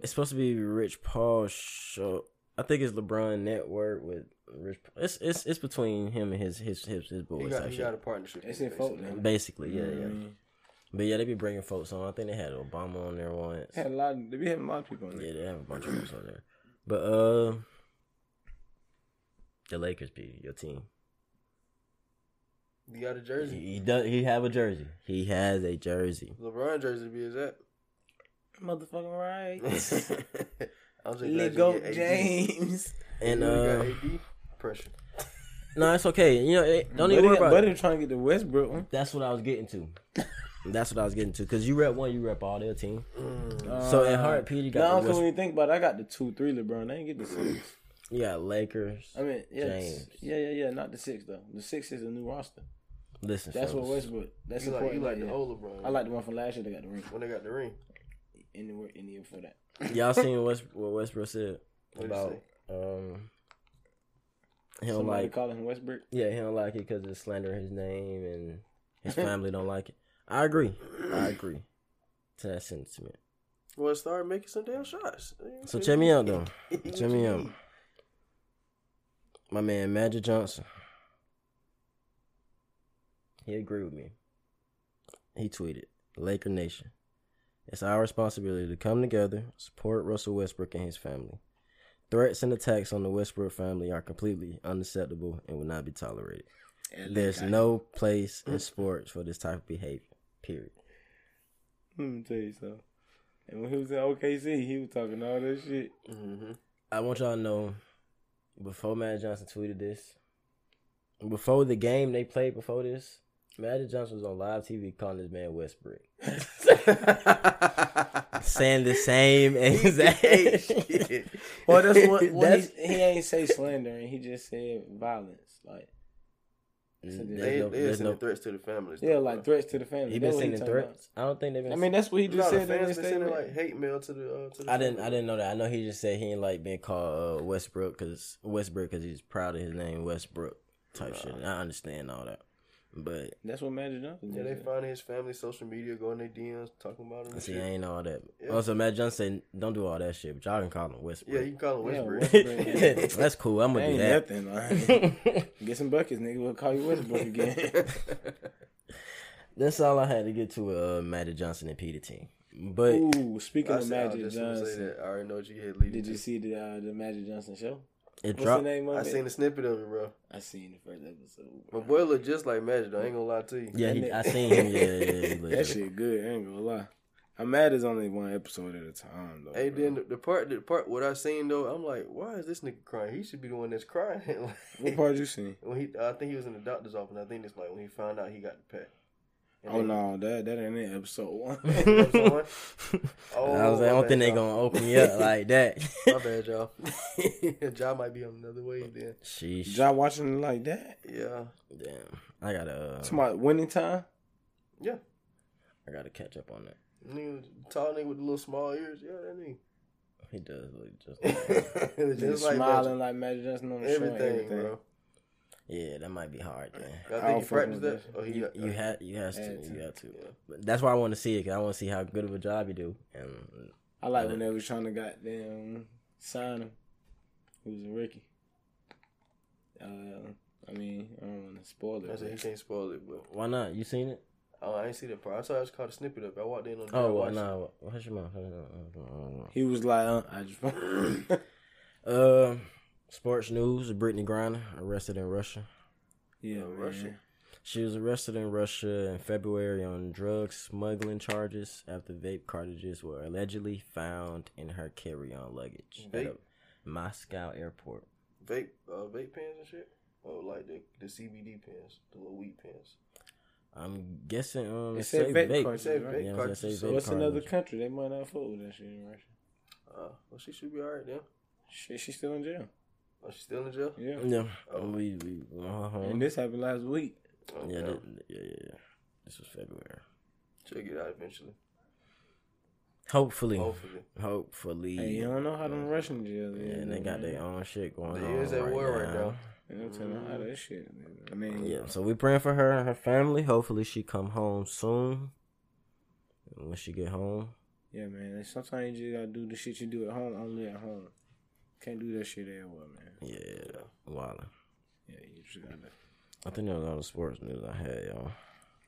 it's supposed to be Rich Paul show. I think it's LeBron Network with Rich. It's it's it's between him and his his his, his He boys. got, type he got a partnership. It's in him, folk basically. Basically, yeah, You know yeah. What I mean? But yeah, they be bringing folks on. I think they had Obama on there once. Had a lot. Of, they be having a lot of people on there. Yeah, they have a bunch of folks on there. But uh, the Lakers, be your team. You got a jersey. He, he does. He have a jersey. He has a jersey. LeBron jersey be is that? Motherfucking right. I'm just glad you Lego get AD. James. And uh, pressure. no, it's okay. You know, it, don't even Buddy, worry about. Buddy it. trying to get the Westbrook one. That's what I was getting to. That's what I was getting to. Cause you rep one, you rep all their team. Mm. So in Heart, P, you got Now, the because West- when you think about it, I got the two, three LeBron. I ain't get the six. you got Lakers. I mean, yeah, James. yeah, yeah, yeah. Not the six though. The six is a new roster. Listen, That's what. Westbrook. That's You like, important. you like yeah. the old LeBron. I like the one from last year. They got the ring. when they got the ring. In the in the year for that. Y'all seen West, what Westbrook said What'd about um. He don't Somebody like calling him Westbrook. Yeah, he don't like it because it's slander his name and his family don't like it. I agree. I agree to that sentiment. Well, start making some damn shots. So check me out though. Check me out. My man Magic Johnson. He agreed with me. He tweeted, Laker Nation. It's our responsibility to come together, support Russell Westbrook and his family. Threats and attacks on the Westbrook family are completely unacceptable and will not be tolerated. There's no place in sports for this type of behavior. Period. Let me tell you something. And when he was in OKC, he was talking all that shit. Mm-hmm. I want y'all to know before Magic Johnson tweeted this, before the game they played before this, Magic Johnson was on live TV calling this man Westbrook. Saying the same exact shit. Well, that's what, what That's- he, he ain't say slandering. He just said violence. Like There's They, no- they sending no- threats to the families. yeah, though, like bro. threats to the family. he That's been what he sending talking threats. I don't think they've been. I mean, that's what he just No, the said in fans been sending like hate mail to the. Uh, to the I didn't. I didn't know that. I know he just said he ain't like being called uh, Westbrook because Westbrook because he's proud of his name Westbrook type shit. I understand all that, but That's what Magic Johnson. Yeah, they said. finding his family social media, going their DMs, talking about him. See, shit. I ain't all that. Yeah. Also, Matt Johnson said, "Don't do all that shit," but y'all can call him Whisper. Yeah, you can call him Yeah, Westbrook. Westbrook. That's cool. I'm gonna do Ain't that. nothing. Like, get some buckets, nigga. We'll call you Westbrook again. That's all I had to get to uh, Magic Johnson and Peter team. But Ooh, speaking I, of said, Magic was just gonna say Johnson. I already know what you had leading did to. you see the uh, the Magic Johnson show? It What's dropped. the name of I it? seen a snippet of it, bro. I seen the first episode. My boy look just like Magic. Though. I ain't gonna lie to you. Yeah, he, I seen him. Yeah, yeah, yeah. he looked That good. shit good. I ain't gonna lie. I'm mad it's only one episode at a time though. Hey, bro. then the, the part, the part, what I seen though, I'm like, why is this nigga crying? He should be the one that's crying. what part you seen? when he, I think he was in the doctor's office. I think it's like when he found out he got the pet. And Oh then- no, that that ain't in episode one. Episode one? Oh, I was like, I don't think they y'all. gonna open me up like that. My bad, y'all. John might be on another wave then. Sheesh. Y'all watching it like that? Yeah. Damn. I gotta. Uh, Somebody winning time. Yeah. I gotta catch up on that. Nigga, tall nigga with the little small ears. Yeah, that nigga. He does look just. It's Just just like smiling like Magic Johnson on the show. and everything, Everything, bro. Yeah, that might be hard. Then. I I'll think you fuck practiced that. Oh, he You, got, you had you has to to. you got to. Yeah. But that's why I want to see it. Cause I want to see how good of a job you do. And I like when they was trying to goddamn sign him. He was a Ricky. Uh, I mean, I don't want to spoil I it. said he but- can't spoil it, but why not? You seen it? oh, I ain't see that part. I saw I just caught a snippet of it. I walked in on. I Oh well, watched it. no. Hush your mouth. Hush your mouth. He was like, uh, I just. Uh, sports news: Brittney Griner arrested in Russia. yeah, Uh. Russia. She was arrested in Russia in February on drug smuggling charges after vape cartridges were allegedly found in her carry-on luggage at a Moscow airport. vape, uh, vape pens and shit. Oh, like the the CBD pens, the little wheat pens. I'm guessing um It it said said vape vape. cartridges, It said right? vape Yeah, it cartridges, said so vape What's another country? They might not fuck with that shit in Russia. Uh, well, she should be alright then. Shit, she's still in jail. Oh, she's still in jail. Yeah. Yeah, Oh. we we uh-huh. And this happened last week. Oh, yeah, damn. th- yeah, yeah, yeah. This was February. she'll get out eventually. Hopefully, Hopefully. hopefully. Hey, you don't know how them Russian jails Yeah, and they got their own shit going They on. is at right war right now. now. You know, tell how that shit. I mean, Yeah, so we praying for her and her family. Hopefully, she come home soon. And when she get home, yeah, man. Sometimes you just gotta do the shit you do at home only at home. Can't do that shit everywhere, man. yeah, wildin'. Yeah, you just gotta. I think that was all the sports news I had, y'all.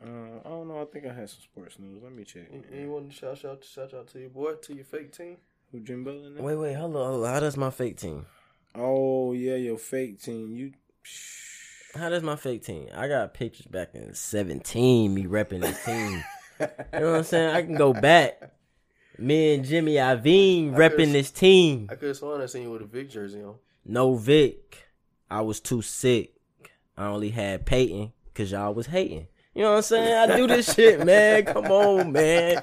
Uh, I don't know. I think I had some sports news. Let me check. You, you want to shout shout shout out to your boy, to your fake team? Who Jim Butler? now? Wait, wait, hello, on, hold on. How does my fake team? Oh yeah, your fake team. You. How does my fake team? I got pictures back in 17, me repping this team. you know what I'm saying? I can go back. Me and Jimmy Iovine repping this team. I could have sworn I seen you with a Vick jersey on. No Vick. I was too sick. I only had Peyton because y'all was hating. You know what I'm saying? I do this shit, man. Come on, man.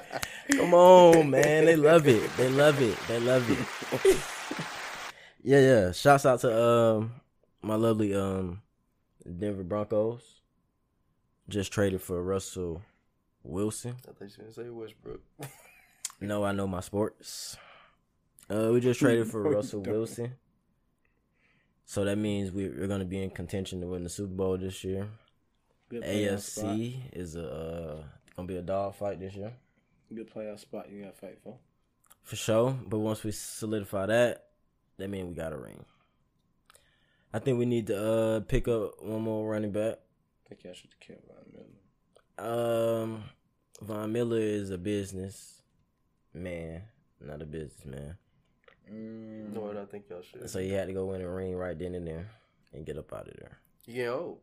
Come on, man. They love it. They love it. They love it. yeah, yeah. Shouts out to um my lovely um Denver Broncos. Just traded for Russell Wilson. I thought you were gonna say Westbrook. No, I know my sports. Uh, we just traded for No, Russell. Wilson. So that means we- we're going to be in contention to win the Super Bowl this year. Good playoff spot. AFC is a uh, going to be a dog fight this year Good playoff spot you got to fight for. for sure. But once we solidify that, that means we got a ring. I think we need to uh, pick up one more running back. I think y'all should have killed Von Miller. Um, Von Miller is a business man, not a businessman. Mm, No, I think y'all should. So he had to go win a ring right then and there and get up out of there. Yeah. getting old.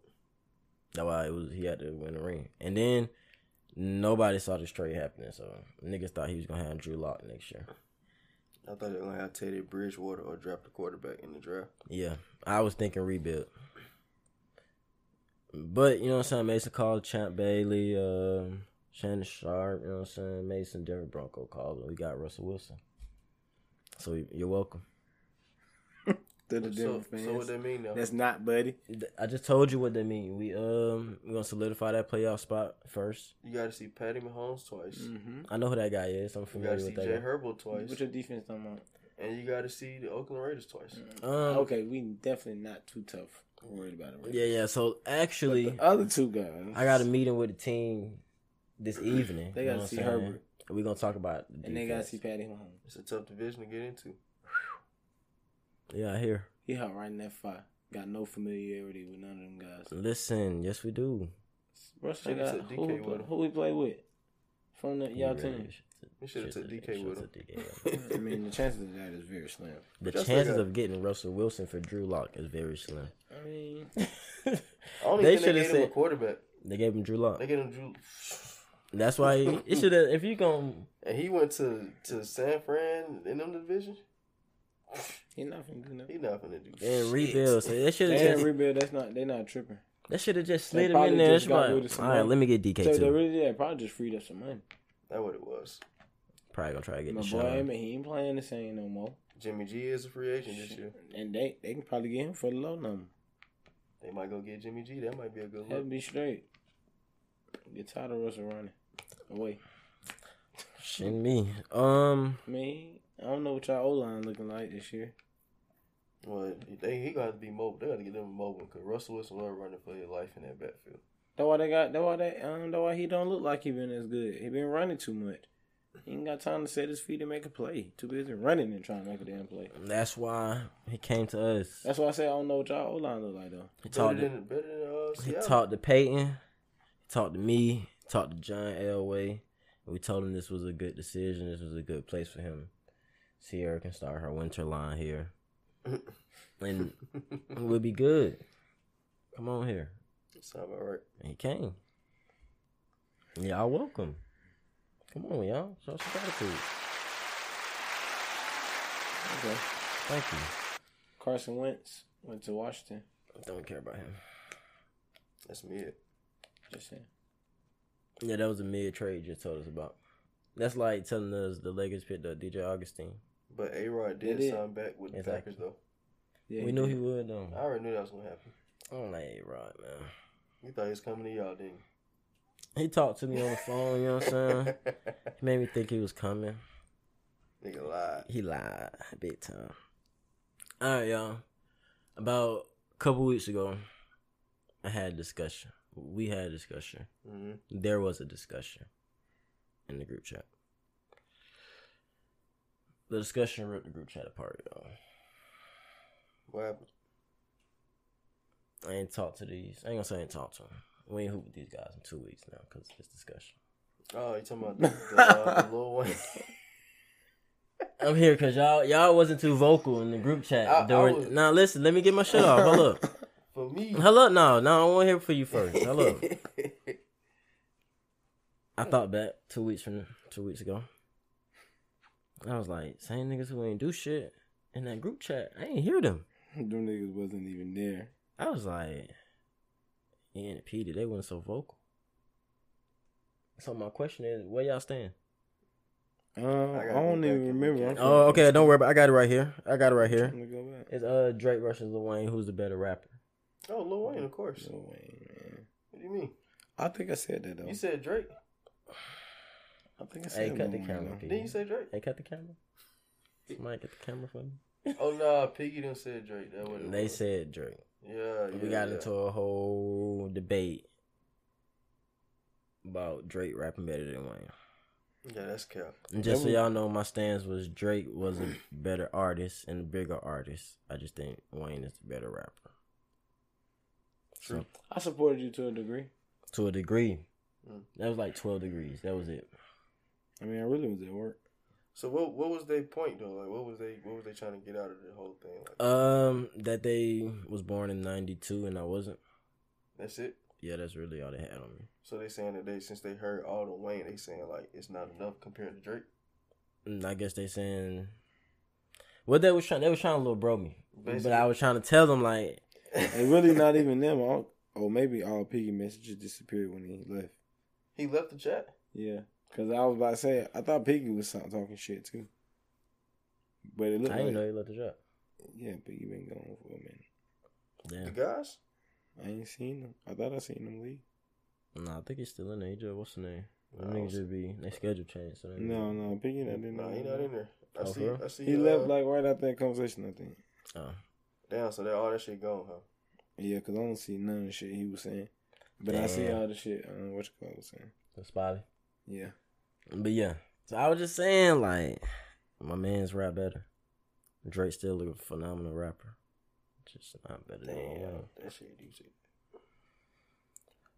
That's why it was he had to win a ring. And then nobody saw this trade happening, so niggas thought he was gonna have Drew Lock next year. I thought they were gonna have Teddy Bridgewater or draft a quarterback in the draft. Yeah. I was thinking rebuild. But you know what I'm saying, Mason called Champ Bailey, um, Shannon Sharpe, you know what I'm saying, Mason Denver Bronco called we got Russell Wilson. So you're welcome. to the So, fans. so what that mean now? That's not, buddy. I just told you what they mean. We um we gonna solidify that playoff spot first. You got to see Patty Mahomes twice. Mm-hmm. I know who that guy is. I'm You got familiar to see with that Jay guy. Herbert twice, What your defense talking about? and you got to see the Oakland Raiders twice. Um, okay, we definitely not too tough. Worried about it. Yeah, yeah. So actually, The other two guys. I got a meeting with the team this evening. They gotta see I'm saying? Herbert. We're gonna talk about the and they got to see Patty Mahomes. It's a tough division to get into. Yeah, I hear. He hot right in that fire. Got no familiarity with none of them guys. Listen, yes, we do. Russell got took who, DK we play, who we play with from the, y'all team. really We should have took DK with him. DK. I mean, the chances of that is very slim. The Just they chances got- of getting Russell Wilson for Drew Lock is very slim. I mean, I don't They shoulda they gave him a said- quarterback. They gave him Drew Lock. They gave him Drew, That's why he, it should have. If you gonna, and he went to to San Fran in them division. he not finna do nothing. He not gonna do and rebuild, so they should They ain't have. rebuild. That's not. They not tripping. That should have just They slid him in there. just It's like, rid of some all right, money. let me get DK So they too. really did. Probably just freed up some money. That what it was. Probably gonna try to get My the boy, shot. he ain't playing the same no more. Jimmy G is a free agent this year. And they they can probably get him for the low number. They might go get Jimmy G. That might be a good That'd look. be straight. Get tired of Russell running away. Shit me. Um, me. I don't know what y'all O line looking like this year. Well, they he got to be mobile. They got to get them mobile because Russell Wilson was running for his life in that backfield. That's why they got. That's why they. Um, that's why he don't look like he been as good. He been running too much. He ain't got time to set his feet and make a play. Too busy running and trying to make a damn play. that's why he came to us. That's why I say I don't know what y'all O line look like though. He Better talked. To, than better than uh, he talked to Peyton. He talked to me. Talked to John Elway. We told him this was a good decision. This was a good place for him. Ciara can start her winter line here, and we'll be good. Come on here. Sound about right. And he came. Y'all welcome. Come on, y'all. Show some gratitude. Okay. Thank you. Carson Wentz went to Washington. Don't care about him. That's me. Just saying. Yeah, that was a mid trade you just told us about. That's like telling us the Lakers picked up DJ Augustin. But A Rod did did. sign back with the Packers though. Yeah, we knew he would though. I already knew that was gonna happen. I don't like A-Rod, man. You thought he was coming to y'all, didn't He He talked to me on the phone, you know what I'm saying? He made me think he was coming. Nigga lied. He lied big time. All right, y'all. About a couple weeks ago, I had a discussion. We had a discussion. hmm There was a discussion in the group chat. The discussion ripped the group chat apart, y'all. What happened? I ain't talked to these. I ain't gonna say I ain't talked to them. We ain't hoop with these guys in two weeks now because of this discussion. Oh, you talking about the, the, uh, the Lil Wayne? I'm here because y'all y'all wasn't too vocal in the group chat. I- I was- Now listen, let me get my shit off. Hold up. For me. Hold up. No, no, I want to hear for you first. Hello. I thought back two weeks from two weeks ago. I was like, same niggas who ain't do shit in that group chat. I ain't hear them. Them niggas wasn't even there. I was like, Ian and Petey, they wasn't so vocal. So my question is, where y'all stand? Um, I I, don't even remember. look I'm at Oh, okay, don't worry about. I got it right here. I got it right here. Let me go back. It's uh Drake versus Lil Wayne. Who's the better rapper? Oh, Lil Wayne, of course. Lil Wayne, man. What do you mean? I think I said that though. You said Drake. I think I said. Hey, said cut the Wayne, camera, though. Didn't you say Drake? Hey, cut the camera. Somebody get the camera for me. Oh no, Piggy didn't say Drake. That what it They was. said Drake. Yeah, yeah. we got yeah. into a whole debate about Drake rapping better than Wayne. Yeah, that's cap. And just so That y'all know, my stance was Drake was a better artist and a bigger artist. I just think Wayne is the better rapper. True. So, I supported you to a degree. to a degree. Mm. That was like 12 degrees. That was it. I mean, I really was at work. So what what was their point though? Like what was they what was they trying to get out of the whole thing? Like Um, that they was born in 92 and I wasn't. that's it. Yeah, that's really all they had on me. So they saying that they since they heard all the Wayne, they saying like it's not enough compared to Drake. And I guess they saying what they was trying. They was trying to little bro me, but I was trying to tell them like, And really not even them. All, or maybe all Piggy messages disappeared when he left. he left the chat. Yeah. Because I was about to say, I thought Piggy was talking shit too. But it looked I like, didn't know he left the chat. yeah, Piggy been gone for a minute. The guys. I ain't seen him. I thought I seen him leave. No, I think he's still in there. He just, what's the name? Them No, niggas it's- just be they schedule change. So No, no, Piggy not in No, there. he not in there. I Oh, see. for? I see. He uh, left like right after that conversation, I think. Oh, Damn. So that all that shit gone, huh? Yeah, because I don't see none of the shit he was saying. But I see all the shit, uh, what you call it, was saying. the spotty. Yeah. But yeah, so I was just saying like, my man's rap better. Drake still a phenomenal rapper, just not better than Damn. Wayne. That shit do shit.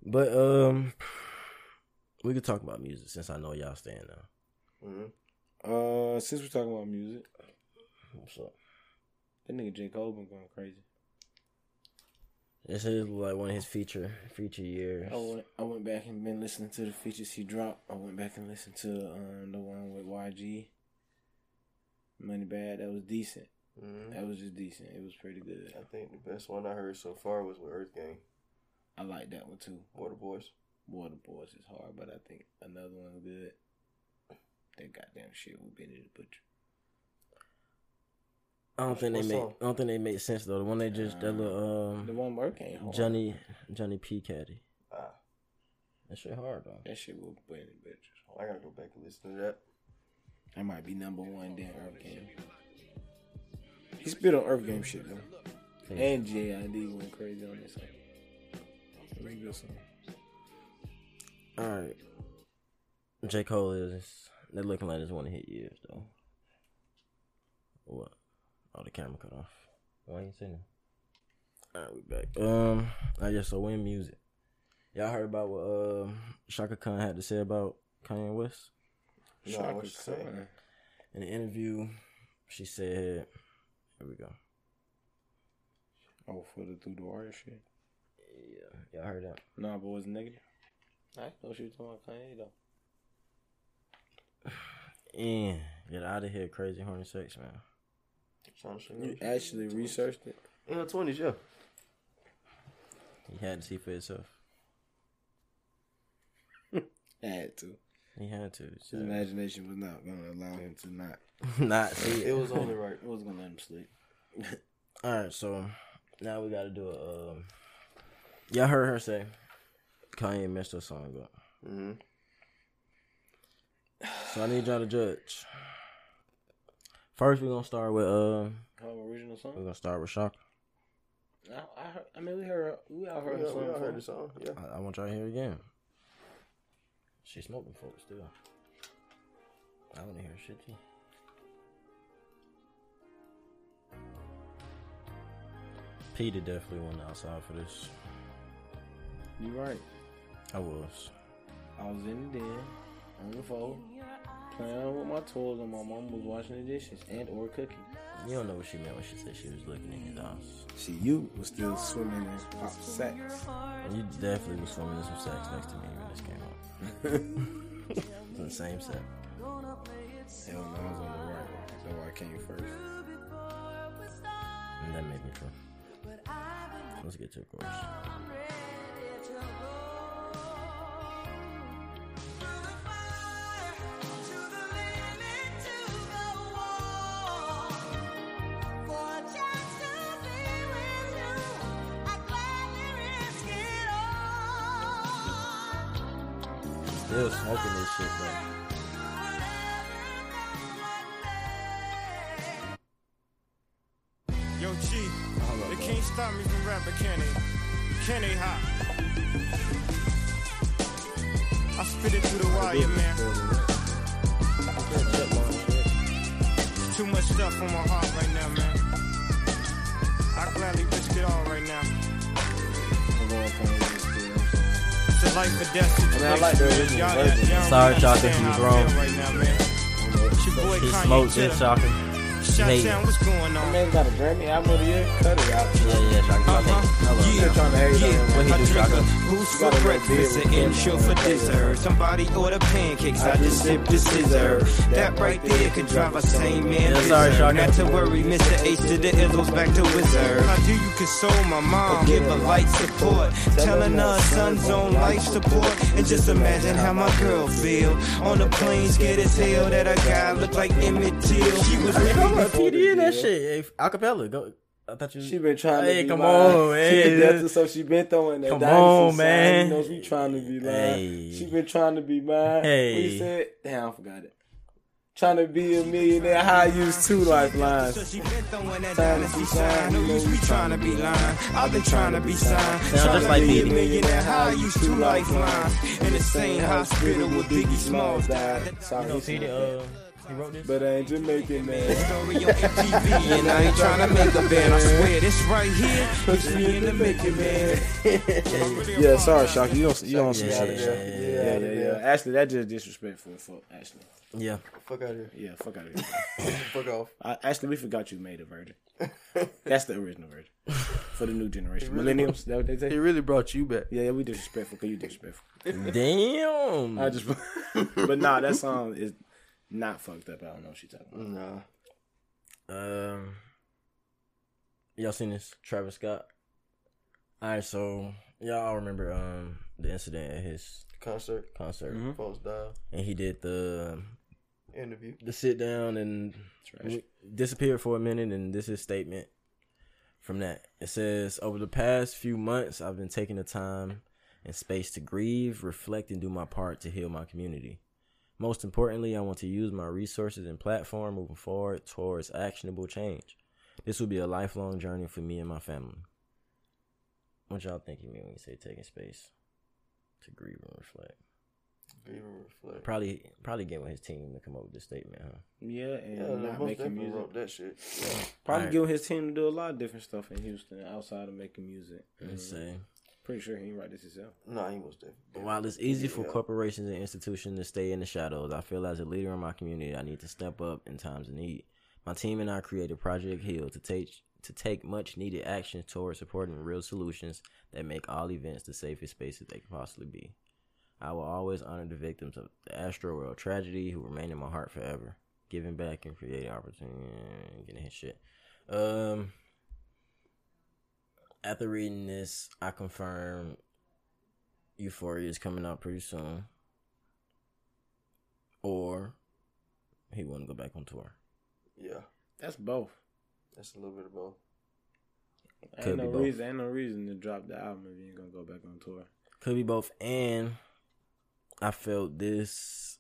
But um, we could talk about music since I know y'all staying now. Mm-hmm. Uh, since we're talking about music, What's up? That nigga J. Cole been going crazy. This is like one of his feature feature years. I went, I went back and been listening to the features he dropped. I went back and listened to um the one with YG. Money Bad. That was decent. Mm-hmm. That was just decent. It was pretty good. I think the best one I heard so far was with Earth Gang. I like that one too. Water Boys. Water Boys is hard, but I think another one good. That goddamn shit with Benny the Butcher. I don't think they make. song? I don't think they make sense though. The one they just that little um, The one Merc ain't hard. Johnny Johnny P Caddy. Ah, That shit hard though. That shit with Benny the Butcher. I gotta go back and listen to that. That might be number one then Earth Gang. He spit on Earth Gang shit though. And JID went crazy on this song. It was a good song. All right. J Cole is. They're looking like it's one of hit years though. What? Oh, the camera cut off. Why ain't saying that? All right, we back. Um, I guess so. When music, y'all heard about what um Chaka Khan had to say about Kanye West No, Chaka what you say? Khan. in the interview? She said, "Here we go." Oh, for the through the wire shit. Yeah, y'all heard that? Nah, but was negative. I know she was talking about Kanye though. And get out of here, crazy horny sex, man. Trying to You actually researched it. In her twenties, yeah. He had to see for himself. Had to. He had to. His imagination was not gonna allow him to not. Not see It it. was only right. It was gonna let him sleep. All right, so now we got to do a. Um, y'all heard her say Kanye messed her song up. Mm-hmm. So I need y'all to judge. First, we're gonna start with uh, Her original we're gonna start with Chaka. I, I, heard, I mean, we heard. We all We heard the song. we all heard the song. Yeah. I, I want y'all to hear it again. She smoking folks still. I want to hear shit too. Peter definitely went outside for this. You right. I was. I was in the den on the floor playing with my toys, and my mom was washing the dishes and or cooking. You don't know what she meant when she said she was looking in his eyes. See, you was still swimming in pop sex. And you definitely was swimming in some sex next to me when this came out. it's in the same set. Hell no, I was on the right. That's why I came first. And that made me feel. Let's get to the chorus. Still smoking this shit, bro. Yo, G, they can't stop me from rapping, can they? Can they, hop? I spit it through the wire, man. Too much stuff on my heart right now, man. I gladly risk it all right now. I'm going playing this still. It's a life or death situation. I like the man. original Y'all- version. y'all don't Sorry, really Chaka, he was wrong. feel Right now, man. It's your boy He Kanye smoked this, Titter. Chaka. Shot Hey. what's going on? man got a Grammy album of the year. Cut it out. Yeah, yeah, Chaka. Uh-huh. Hello. Yeah. Trying to hate on him. What he I do, drink Chaka? a boost for breakfast big and with intro for dessert. Somebody order pancakes, I just sip the scissor. That right there could drive a sane man. Yeah, sorry, berserk. Chaka. Not to worry, Mr. H to the Izzles back to Wizard. How do you console my mom? Give her light support. Telling her son's on life support. And just imagine how my girl feel. On the plane, scared as hell that a guy looked like Emmett Till. She was really Come on, PD in that shit. Hey, acapella. Go. I thought you. She been trying Hey, to be come live. on, man. She been deaf to so she been throwing that Come on, sign. man. He knows we trying to be live. Hey. She been trying to be mine. Hey. What he said? Damn, I forgot it. Trying to be a millionaire. How I use two lifelines. So she been throwing that dynasty sign. No use me trying to be lying. I've been trying to be signed. Sound just like be a Biggie. millionaire. How I used two lifelines. In the same hospital with Biggie Smalls died. Sorry, You know, PD. Uh, he wrote this. but I ain't Jamaican man. Story on MTV, and I ain't trying to make a band. I swear this right here puts me in the making, man. Yeah, sorry, Shock. You don't. You don't. Yeah, Yeah, yeah, yeah, yeah, yeah, yeah. Ashley, that just disrespectful. Fuck, Ashley. Yeah. Fuck out of here. Yeah, fuck out of here. Fuck off. Uh, Ashley, we forgot you made a virgin. That's the original version for the new generation. Millennials, that what they He really brought you back. Yeah, yeah, we disrespectful because you disrespectful. Damn. I just, but nah, that song is not fucked up. I don't know what she talking about. Nah. Um, y'all seen this Travis Scott? All right, so Y'all all remember um the incident at his Concert, concert, Mhm. folks died. and he did the um, Interview. the sit down and Trash. disappeared for a minute, and this is his statement from that. It says, Over the past few months, I've been taking the time and space to grieve, reflect, and do my part to heal my community. Most importantly, I want to use my resources and platform moving forward towards actionable change. This will be a lifelong journey for me and my family. What y'all think you mean when you say taking space to grieve and reflect? Grieve and reflect. Probably, probably getting with his team to come up with this statement, huh? Yeah, and Yeah, not most making definitely music. that shit. Probably Alright. giving his team to do a lot of different stuff in Houston outside of making music. Let's Mm, say. Pretty sure he ain't write this himself. No, he was definitely. While it's easy for Yeah. corporations and institutions to stay in the shadows, I feel as a leader in my community, I need to step up in times of need. My team and I created Project Heal to take to take much needed action towards supporting real solutions that make all events the safest spaces they can possibly be. I will always honor the victims of the Astro World tragedy who remain in my heart forever. Giving back and creating opportunity, getting his shit. Um, after reading this, I confirm Euphoria is coming out pretty soon. Or he want to go back on tour. Yeah, That's both. that's a little bit of both. Could Ain't be no both. reason. Ain't no reason to drop the album if you ain't gonna go back on tour. Could be both. And I felt this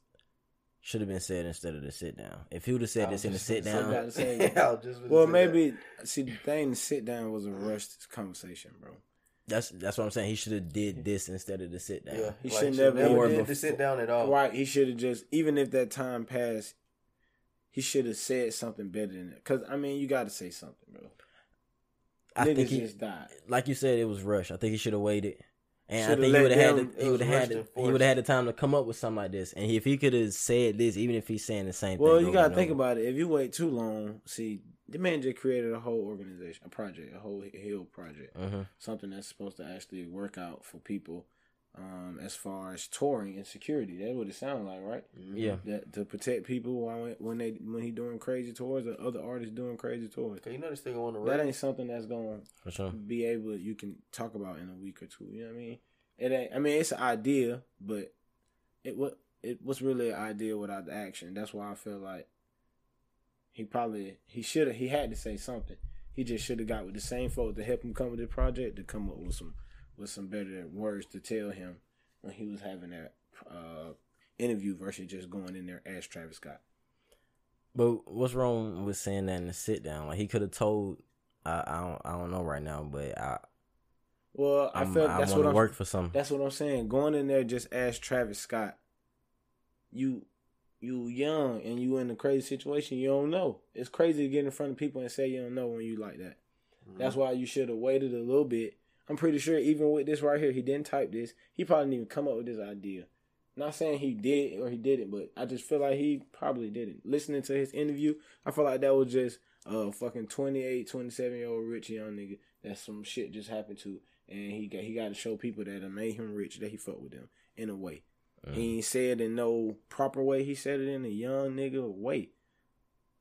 should have been said instead of the sit down. If he would have said this in the sit just about down, to say- Yeah, I was just gonna Well, say maybe see the thing. The sit down was a rushed conversation, bro. that's that's what I'm saying. He should have did this instead of the sit down. Yeah, He like, should she never- never did before- to sit down at all. Right? He should have just even if that time passed, he should have said something better than that. Cause I mean, you got to say something, bro. I Niggas think he, just died. like you said, it was rushed. I think he should have waited. And Shoulda I think he would have had the, it he would have had the, he would have had the time to come up with something like this. And if he could have said this, even if he's saying the same Well, thing, Well, you gotta think over. about it. If you wait too long, see, the man just created a whole organization, a project, a whole hill project, Mhm. something that's supposed to actually work out for people. Um, as far as touring and security, that's what it sounds like, right? Yeah, That to protect people while when they when he doing crazy tours or other artists doing crazy tours. Cause you know this thing on the That ain't something that's gonna sure. be able you can talk about in a week or two. You know what I mean? It ain't. I mean, it's an idea, but it what it was really an idea without the action. That's why I feel like he probably he should have he had to say something. He just should have got with the same folks to help him come with the project to come up with some with some better words to tell him when he was having that uh, interview versus just going in there as Travis Scott. But what's wrong with saying that in the sit down? Like he could have told. I, I don't. I don't know right now, but I. Well, I I'm, felt that's want what to I'm work for some. That's what I'm saying. Going in there just as Travis Scott, you you young and you in a crazy situation. You don't know. It's crazy to get in front of people and say you don't know when you like that. That's why you should have waited a little bit. I'm pretty sure even with this right here, he didn't type this. He probably didn't even come up with this idea. Not saying he did or he didn't, but I just feel like he probably didn't. Listening to his interview, I feel like that was just a fucking 28, 27 year old rich young nigga that some shit just happened to, and he got he got to show people that it made him rich that he fucked with them in a way. Mm. He ain't said in no proper way. He said it in a young nigga way,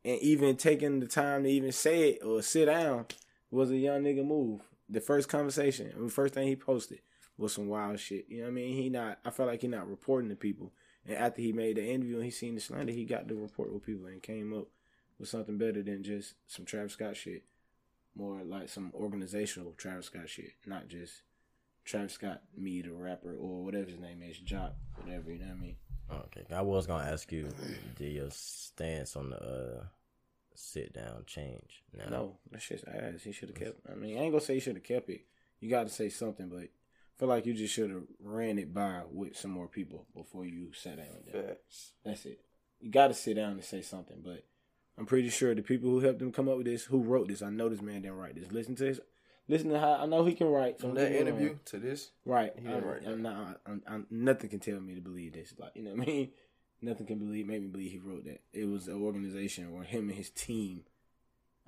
and even taking the time to even say it or sit down was a young nigga move. The first conversation, the first thing he posted was some wild shit. You know what I mean? He not. I felt like he not reporting to people. And after he made the interview and he seen the slander, he got to report with people and came up with something better than just some Travis Scott shit. More like some organizational Travis Scott shit, not just Travis Scott, me the rapper or whatever his name is, Jacques, whatever. You know what I mean? Okay, I was gonna ask you, your stance on the uh, sit down change? Now, No, that shit's ass. He should have kept. I mean, I ain't gonna say he should have kept it. You got to say something, but I feel like you just should have ran it by with some more people before you sat down with. Facts. That's it. You got to sit down and say something, but I'm pretty sure the people who helped him come up with this, who wrote this, I know this man didn't write this. Listen to his, listen to how I know he can write. From that interview wrong. to this, right? he didn't I'm, write that. I'm not. I'm, I'm, nothing can tell me to believe this. Like you know what I mean? Nothing can believe make me believe he wrote that. It was an organization or him and his team.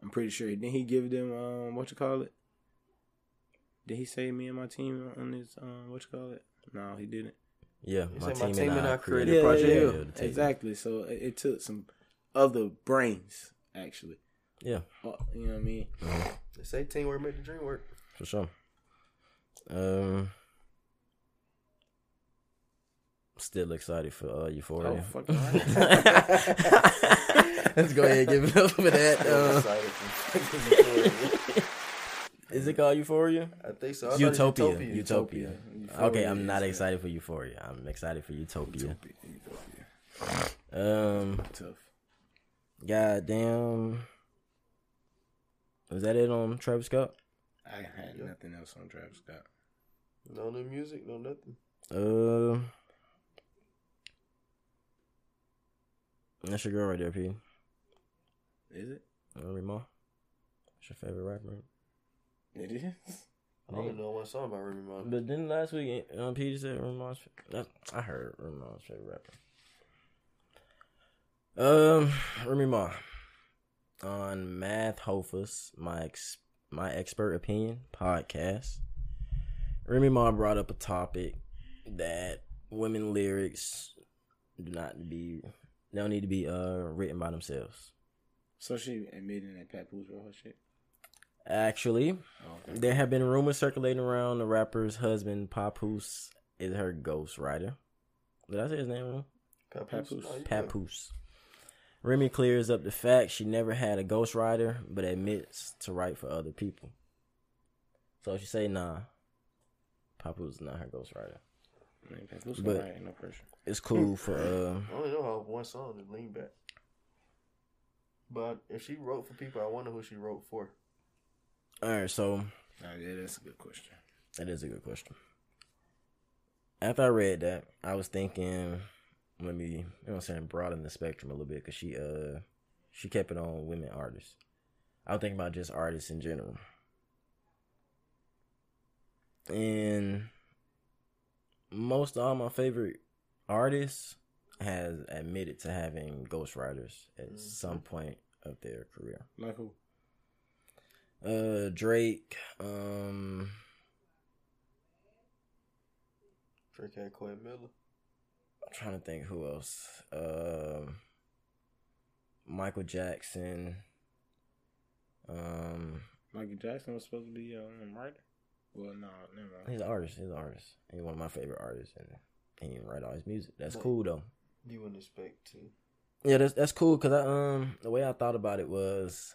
I'm pretty sure. Didn't he give them um what you call it? Did he say me and my team on his um what you call it? No, he didn't. yeah, He my team, "My team and and I I created created Project Project Hill Hill." exactly. So it, it took some other brains actually. Yeah, Uh, you know what I mean? they say teamwork make the dream work. for sure. Um, Still excited for uh, Oh, Euphoria. fucking right. Let's go ahead and give it up for that. Uh, Excited for fucking Euphoria. is it called Euphoria? I think so. I thought Utopia. Utopia. Utopia. Euphoria Okay, I'm not is, excited for Euphoria. I'm excited for Utopia. Utopia. Um, Tough. goddamn. Was that it on Travis Scott? I had nothing else on Travis Scott. No new music, no nothing. Uh, that's your girl right there, P. Is it? Remy Ma. What's your favorite rapper? It is. I don't even know one song about Remy Ma. But then last week, um, P said Remy Ma's. that- I heard Remy Ma's favorite rapper. Um, Remy Ma on Math Hoffa's, my ex, my expert opinion podcast. Remy Ma brought up a topic that women lyrics do not be they don't need to be uh written by themselves. So she admitting that Papoose wrote her shit. Actually, Oh, okay. there have been rumors circulating around the rapper's husband Papoose is her ghostwriter. Did I say his name wrong? Papoose. Papoose. Oh. Papoose. Remy clears up the fact she never had a ghostwriter, but admits to write for other people. So she say, "Nah, Papoose is not her ghostwriter. I mean, Papoose But- but, ain't no pressure. It's cool for uh, I only know how one song is Lean Back. But if she wrote for people, I wonder who she wrote for. all right. So Oh, yeah, that's a good question. That is a good question. After I read that, I was thinking, let me, you know what I'm saying, broaden the spectrum a little bit because she, uh, she kept it on women artists. I was thinking about just artists in general. And most of all my favorite artists has admitted to having ghostwriters at some point of their career. Like who? Uh, Drake, um, Drake had Quentin Miller. I'm trying to think who else. Um, Michael Jackson. Um, Michael Jackson was supposed to be um, a writer. Well, no, never mind. he's an artist. He's an artist. He's one of my favorite artists, and he didn't write all his music. That's Right. cool though. You wouldn't expect to. Yeah, that's that's cool because I um the way I thought about it was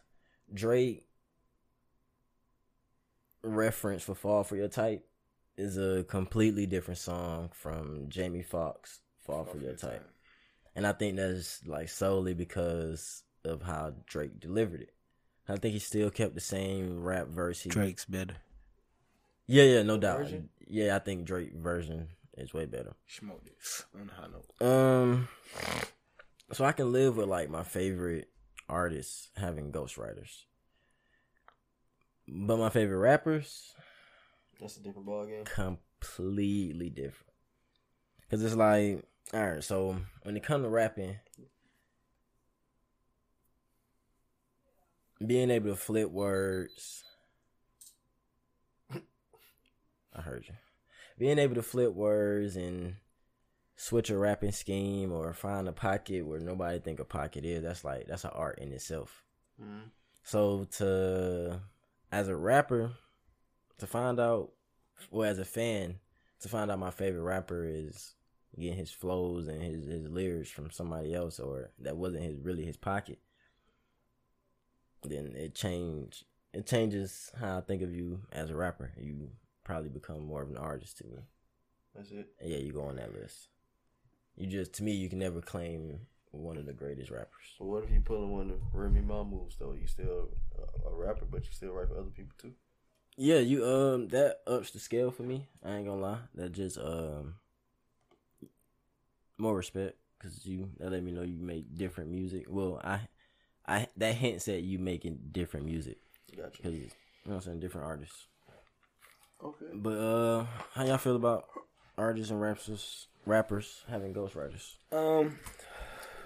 Drake reference for "Fall for Your Type" is a completely different song from Jamie Foxx "Fall, for Your Type." And I think that's like solely because of how Drake delivered it. I think he still kept the same rap verse. He, Drake's better. Yeah, yeah, no doubt. Version? Yeah, I think Drake version is way better. Smoked it on high note. Um, so I can live with like my favorite artists having ghostwriters, but my favorite rappers That's a different ballgame. completely different. Cause it's like, all right, so when it comes to rapping, being able to flip words, I heard you. Being able to flip words and switch a rapping scheme or find a pocket where nobody think a pocket is, that's like that's an art in itself. Mm. So to as a rapper, to find out well as a fan, to find out my favorite rapper is getting his flows and his, his lyrics from somebody else or that wasn't his really his pocket, then it change it changes how I think of you as a rapper. You probably become more of an artist to me. That's it. Yeah, you go on that list. You just to me you can never claim one of the greatest rappers. But what if you pulling one of Remy Ma moves though? You still a, a rapper, but you still write for other people too. Yeah, you um that ups the scale for me. I ain't gonna lie. That just um more respect because you that let me know you make different music. Well, I I that hints at you making different music Gotcha. because you know I'm saying different artists. Okay. But uh, how y'all feel about artists and rappers rappers having ghostwriters? Um,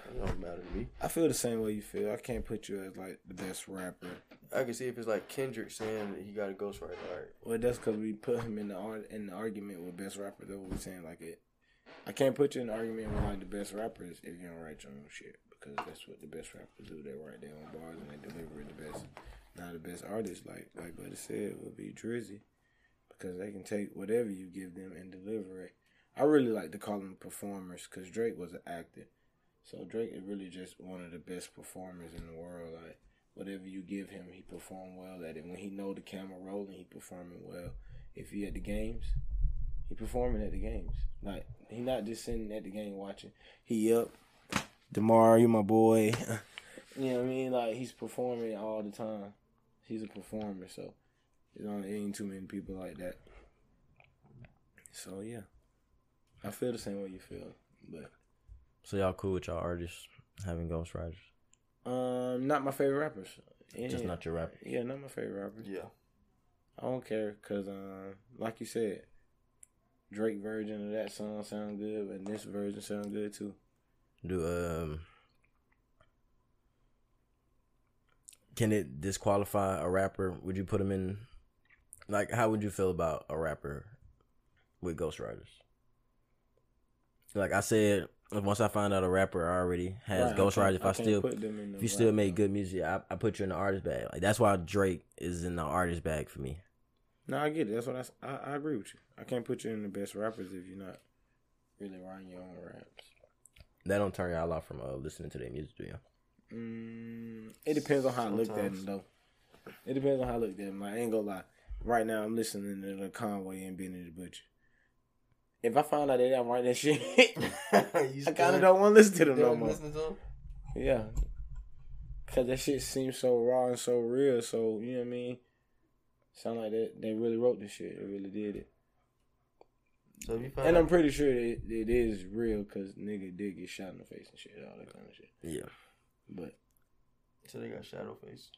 It don't matter to me. I feel the same way you feel. I can't put you as like the best rapper. I can see if it's like Kendrick saying that he got a ghostwriter. All right. Well, that's because we put him in the art in the argument with best rapper. That's what we're saying. Like it, I can't put you in an argument with like the best rappers if you don't write your own shit because that's what the best rappers do. They write their own bars and they deliver it the best. Not the best artists, like like what Buddy said, would be Drizzy because they can take whatever you give them and deliver it I really like to call them performers because Drake was an actor. So Drake is really just one of the best performers in the world. Like whatever you give him, he perform well at it. When he know the camera rolling, he performing well. If he at the games, he performing at the games. Like he not just sitting at the game watching. He up. DeMar, you my boy. you know what I mean? Like he's performing all the time. He's a performer, so you know, there ain't too many people like that. So yeah, I feel the same way you feel, but So y'all cool with y'all artists having ghostwriters? um, not my favorite rappers. Yeah, Just not your rapper. Yeah, not my favorite rappers. Yeah. I don't care because, um, like you said, Drake version of that song sound good, and this version sound good too. Do um can it disqualify a rapper? Would you put him in like how would you feel about a rapper with ghostwriters? Like I said, once I find out a rapper already has Right, ghostwriters, if I, can't still put them in the if you still make though. good music, I, I put you in the artist bag. Like that's why Drake is in the artist bag for me. No, I get it. That's what I. I agree with you. I can't put you in the best rappers if you're not really writing your own raps. That don't turn y'all off from uh, listening to their music, do you? Mm, it depends on how I looked at them, though. It depends on how I looked at them. Like, I ain't gonna lie. Right now, I'm listening to the Conway and Benny the Butcher. If I find out that I'm writing that shit, I kind of don't want to listen to them no more. Yeah, cause that shit seems so raw and so real. So you know what I mean. Sound like that they really wrote this shit. They really did it. So And I'm pretty sure it, it is real because nigga did get shot in the face and shit, all that kind of shit. Yeah. But so they got shadow face.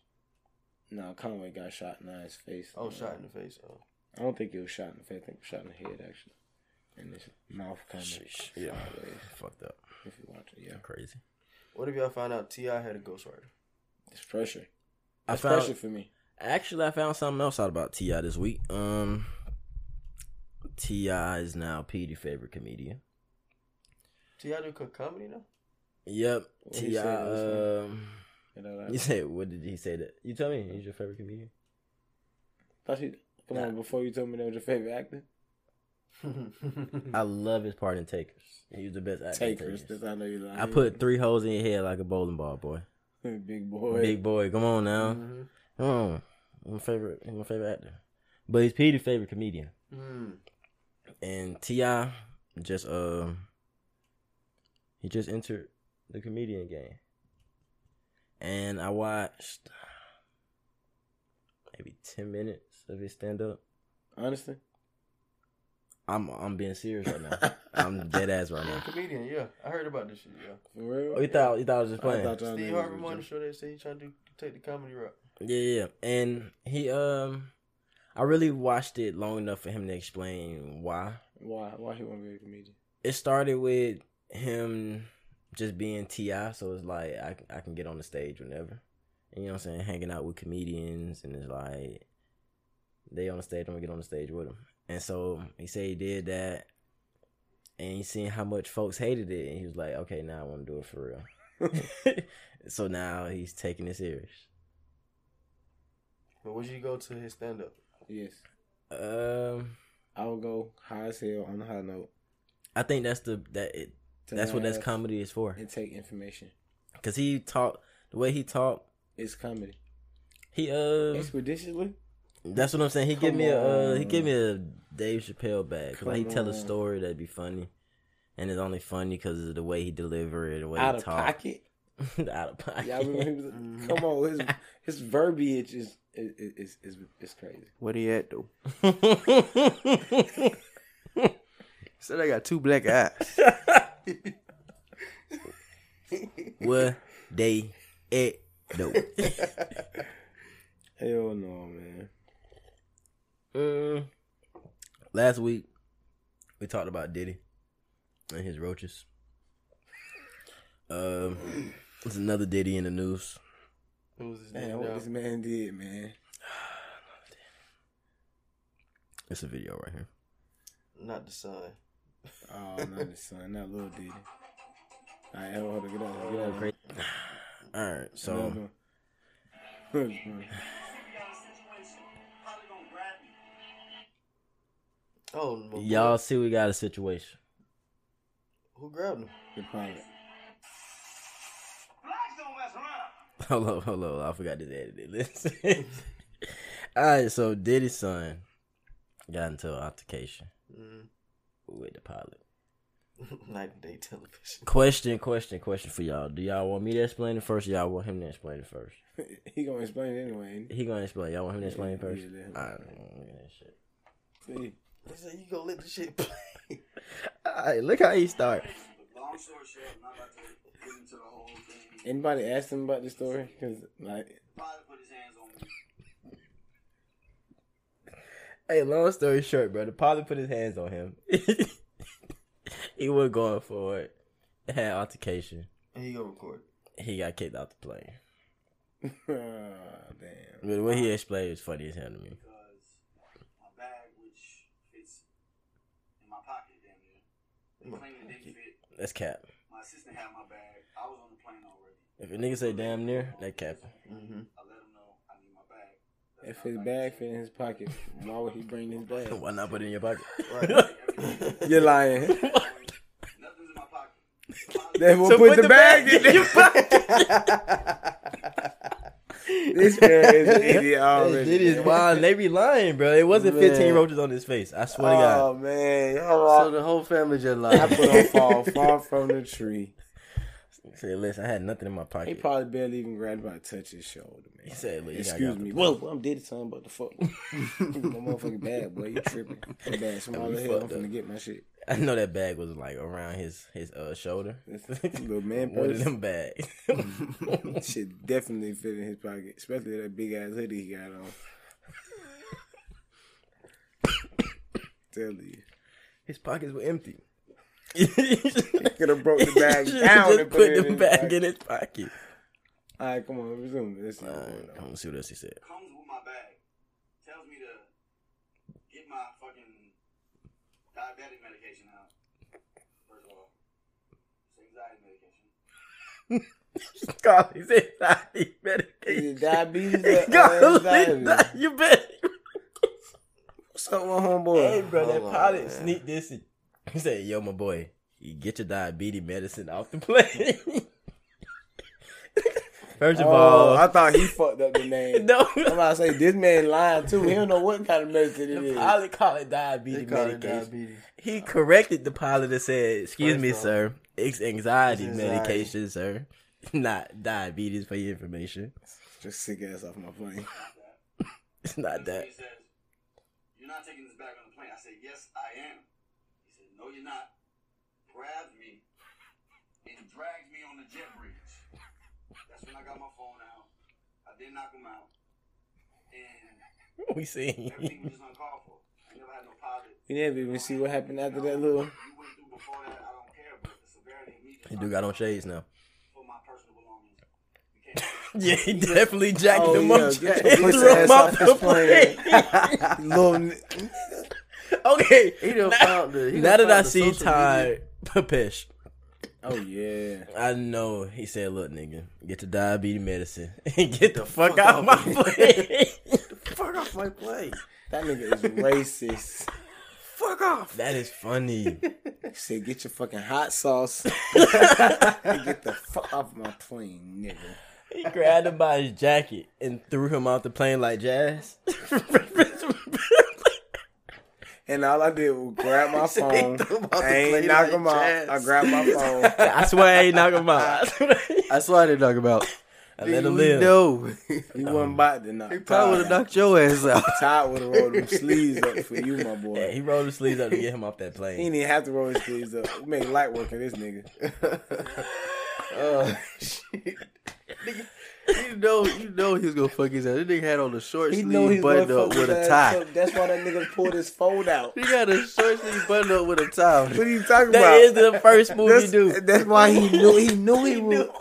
No, Conway got shot in his face. Oh, Uh, shot in the face. Oh. I don't think he was shot in the face. I think he was shot in the head actually, and his mouth kind of Yeah. sideways. Fucked up. If you watch it, yeah, Crazy. What if y'all find out T.I. had a ghostwriter? it's pressure. I found pressure for me. Actually, I found something else out about T.I. this week. Um, T.I. is now Petey's favorite comedian. T.I. do co- comedy now? Yep, What Ti. said last Um, You know, you that. said what did he say? That you tell me he's your favorite comedian. Thought you, come on, before you told me that was your favorite actor. I love his part in Takers. He was the best actor. Takers. Takers. I know you like. I put three holes in your head like a bowling ball, boy. big boy. Big boy, come on now. Mhm. Come on, my favorite, my favorite actor. But he's Petey's favorite comedian. Mm. and T.I. just um he just entered the comedian game, and I watched maybe ten minutes of his stand up. Honestly, I'm I'm being serious right now. I'm dead ass right now. Comedian, yeah. I heard about this shit, yeah. for real. Oh, you thought you thought I was just I playing? thought Steve Harvey was won the show. They say he trying to do, take the comedy route. Yeah, yeah, and he um I really watched it long enough for him to explain why. Why? Why he want to be a comedian? It started with him just being T.I., so it's like I I can get on the stage whenever. And you know what I'm saying, hanging out with comedians, and it's like they on the stage, I'm gonna get on the stage with them. And so he said he did that, and he seen how much folks hated it, and he was like, okay, now I want to do it for real. so now he's taking it serious. But would you go to his stand up? Yes, Um, I will go high as hell on the high note. I think that's the that it. To That's what that's comedy is for. And take information. Cause he talk the way he talk. is comedy. He uh, Expeditiously. that's what I'm saying. He give Come me a uh, he on. give me a Dave Chappelle bag. 'Cause, like he Come tell a story that'd be funny, and it's only funny because of the way he deliver it, the way Out he talk. pocket. out of pocket. Y'all remember was. Mhm. Come on, his his verbiage is is is is, is crazy. Where he at though? Said I got two black eyes. Where they at though? Hell no, man. Mm. Last week we talked about Diddy and his roaches. Um, there's another Diddy in the news. Who was his Man, name? what now? this man did, man. It's a video right here. Not the son. Oh, not his son, not little Diddy. All right, hold on, get out, get out. Great. All right, so Oh, my y'all see we got a situation. Who grabbed him? The pilot. Hold on, hold on. I forgot to edit it. Listen. All right, so Diddy's son got into an altercation Mm. With the pilot. Night and day television. Question, question, question for y'all. Do y'all want me to explain it first? Or y'all want him to explain it first? he gonna explain it anyway. ain't He gonna explain. Y'all want him to explain it first? yeah, yeah. All right, look at that shit. See, He said you gonna let the shit play. All right, look how he start. Long story short, I'm not about to get into the whole thing. anybody asked him about the story? Cause like, Father put his hands on me. Hey, long story short, bro, the pilot put his hands on him. he was going for it. Had altercation. And he gonna record. He got kicked out the plane. ah, damn. But what he explained was funny as hell to me. because my bag, which fits in my pocket, damn near, plane didn't fit. That's cap. My assistant had my bag. I was on the plane already. If a nigga say damn near, that cap. Mm-hmm. I let him know I need my bag. That's If his bag fit in his pocket, why would he bring his bag? Why not put it in your pocket? Right. You're lying. Nothing's in my pocket. Then we'll So put, put the, the bag, bag in in there. this man is an idiot already. It is wild. They be lying, bro. It wasn't Man. 15 roaches on his face. I swear to God. Oh man, y'all so the whole family just lied. I put on fall far from the tree. Say, listen, I had nothing in my pocket. He probably barely even grabbed by touch his shoulder, man. He said, look, Excuse me. Whoa, I'm dead son, but the fuck. my motherfucking bad, boy. You tripping. My bad. Small as hell. I'm finna get my shit. I know that bag was like around his his uh shoulder. Little man One of purse. them bags. Shit definitely fit in his pocket, especially that big ass hoodie he got on. Tell you, his pockets were empty. He could have broke the bag Should've down just and put put it the in bag pocket. in his pocket. All right, come on, resume. This All right, I'm gonna see what else he said. comes with my bag. Tells me to get my fucking diabetic medication out. First of all, it's anxiety medication. God, he said diabetes Is medication. it diabetes or, God, or anxiety? you bet. What's up, my homeboy? Hey, bro, that Hold on, pilot man. sneaked this. In. He said, "Yo, my boy, you get your diabetes medicine off the plane." First of Oh, all, I thought he fucked up the name. no. I'm about to say this man lying too. He don't know what kind of medicine it The is. pilot called it they diabetes call it medication. diabetes. He corrected the pilot and said, "Excuse First me, off, sir. It's anxiety, it's anxiety. medication, sir, not diabetes for your information. Just sick ass off my plane. It's not that." He says, You're not taking this bag on the plane. I said, Yes, I am. He said, No, you're not. Grabs me and drags me on the jet bridge. That's when I got my phone out. I did knock him out. And We see. everything was just uncalled for. I never had no pilot. You never even see what happened after that little. You went through before that, I don't care, but the severity of me just He do got on shades now. for my personal belongings. You can't Yeah, he definitely jacked Oh, him yeah, up. get and your threw him off off the plane. plane. little. okay, He done now, found the. He now that I the see Ty Papesh, Oh yeah. I know he said, "Look, nigga, get the diabetes medicine and get the, fuck, fuck out my of me." plane." Fuck off my plane. That nigga is racist. Fuck off. that is funny. He said, "Get your fucking hot sauce and get the fuck off my plane, nigga." He grabbed him by his jacket and threw him off the plane like jazz. And all I did was grab my phone. threw him off the I ain't knock him out. I grabbed my phone. I swear I ain't knock him out. I, swear. That's what I didn't talk about. I let him We live. know. He wasn't about to knock. He probably would have knocked your ass out. Todd would have rolled them sleeves up for you, my Yeah, boy. he rolled his sleeves up to get him off that plane. He didn't even have to roll his sleeves up. We make light work of this nigga. Oh shit. Nigga, you know, you know he was gonna fuck his ass. This nigga had on a short He sleeve he's button gonna up with a ass tie. up. That's why that nigga pulled his phone out. He got a short sleeve button up with a tie. What are you talking That about? That is the first move that's, you do. that's why he knew he knew he, He would. knew.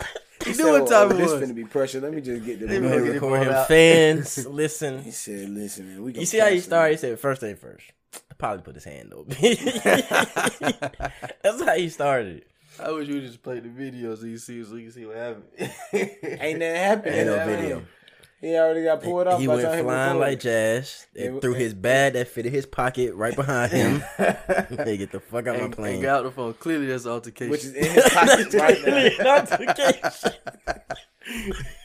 He, knew said, what oh, time oh, it this was. finna be pressure. Let me just get the Let me We're get gonna it record him. out. Fans, listen. He said, "Listen, man, we." You see how he cancel started? He you." said, first thing first. Probably put his hand over. That's how he started. I wish you just played the video so you see so you can see what happened. Ain't that happened? Ain't no video. ain't- He already got pulled off. He by went the time flying reported. like jazz and It- threw his bag that fitted his pocket right behind him. they get the fuck out and, my and plane. got out the phone. Clearly, that's altercation. which is in his pocket right now.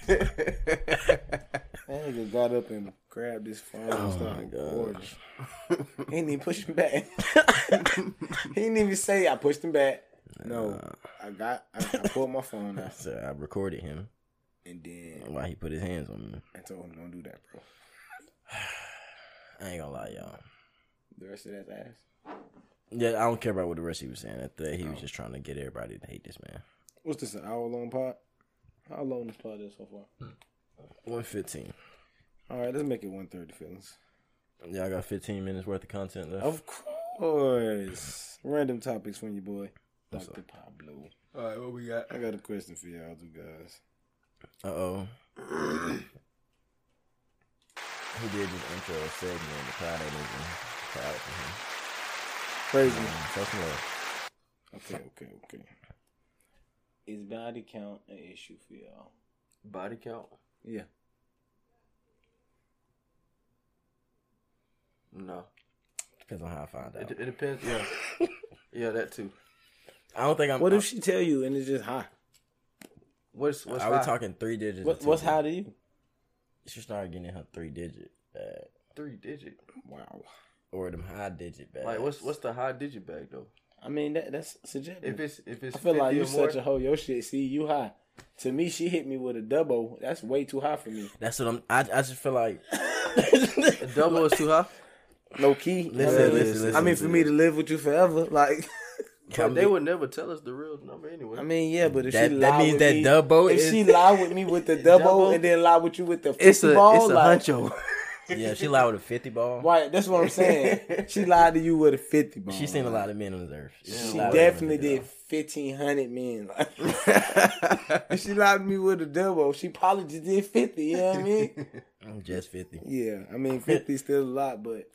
That nigga got up and grabbed his phone and Oh started my recording. He didn't even push him back. he didn't even say I pushed him back. No, I got I, I pulled my phone out So I recorded him and then why he put his hands on me. I told him don't do that, bro. I ain't gonna lie, y'all. The rest of that ass. Yeah, I don't care about what the rest he was saying. At the, he was oh. just trying to get everybody to hate this man. What's this? An hour long pod? How long this pod is so far? One fifteen. All right, let's make it one thirty, feelings. Y'all got fifteen minutes worth of content left. Of course. Random topics from your boy, Dr. Pablo. All right, what we got? I got a question for y'all two guys. Uh oh. He did this intro a segment. And the crowd ain't even proud for him. Crazy. Um, show some love. Okay, okay, okay. Is body count an issue for y'all? Body count? Yeah. No. Depends on how I find out. It, it depends. Yeah. yeah, that too. I don't think I'm. What if she tell you and it's just high? What's what's Are we high? talking three digits? What, what's two high to you? She started getting her three digit bag three digit? Wow. or them high digit bags. Like what's what's the high digit bag though? I mean that that's subjective. If it's if it's I feel like you or more, such a hoe. Your shit, see you high. To me, she hit me with a double. That's way too high for me. That's what I'm. I, I just feel like. a double is too high. No key. Listen, I mean, listen, listen, I mean, for me to live with you forever, like. But they would never tell us the real number anyway. I mean, yeah, but if That- she that lie means with that me, double if is- she lie with me with the double, Double? and then lie with you with the 50 it's a ball, it's a like, huncho. Yeah, she lied with a fifty ball. Right, that's what I'm saying. she lied to you with a 50 ball. She's seen a lot of men on this earth. She lied with definitely did 1,500 men. If she lied to me with a double, she probably just did 50, you know what I mean? ball. Just fifty. Yeah, I mean, 50 is still a lot, but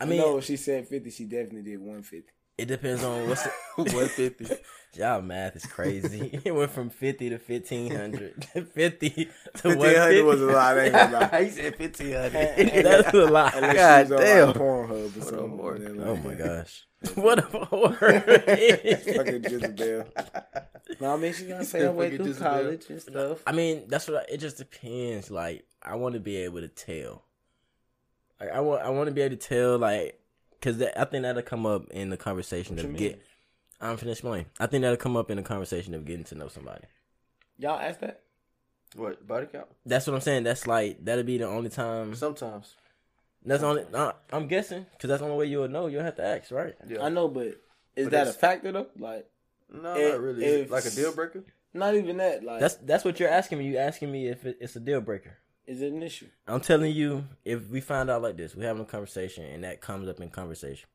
I I mean, know if she said 50, she definitely did 150. It depends on what's the, One fifty. y'all math is crazy. it went from fifty to fifteen hundred. Fifty to 1,500 was a lot, ain't gonna lie. he said fifteen hundred. That's a lot. Unless God she on damn. like Pornhub or What a something. mark. then, Oh my gosh. What a word. Fucking Jezebel. No, I mean, she's gonna say her way Fucking through Jezebel. college and stuff. I mean, that's what I, it just depends. Like, I want to be able to tell. Like, I want, I want to be able to tell, like, because I think that'll come up in the conversation What of get. I'm finna explain. I think that'll come up in the conversation of getting to know somebody. Y'all ask that? What body count? That's what I'm saying. That's like that'll be the only time. Sometimes. That's the only. Uh, I'm guessing because that's the only way you'll know. You'll have to ask, right? Yeah. I know, but is But that a factor though? Like, No, If- not really. If- like a deal breaker. not even that. Like, That's that's what you're asking me. You asking me if it, it's a deal breaker. Is it an issue? I'm telling you, if we find out like this, we're having a conversation and that comes up in conversation.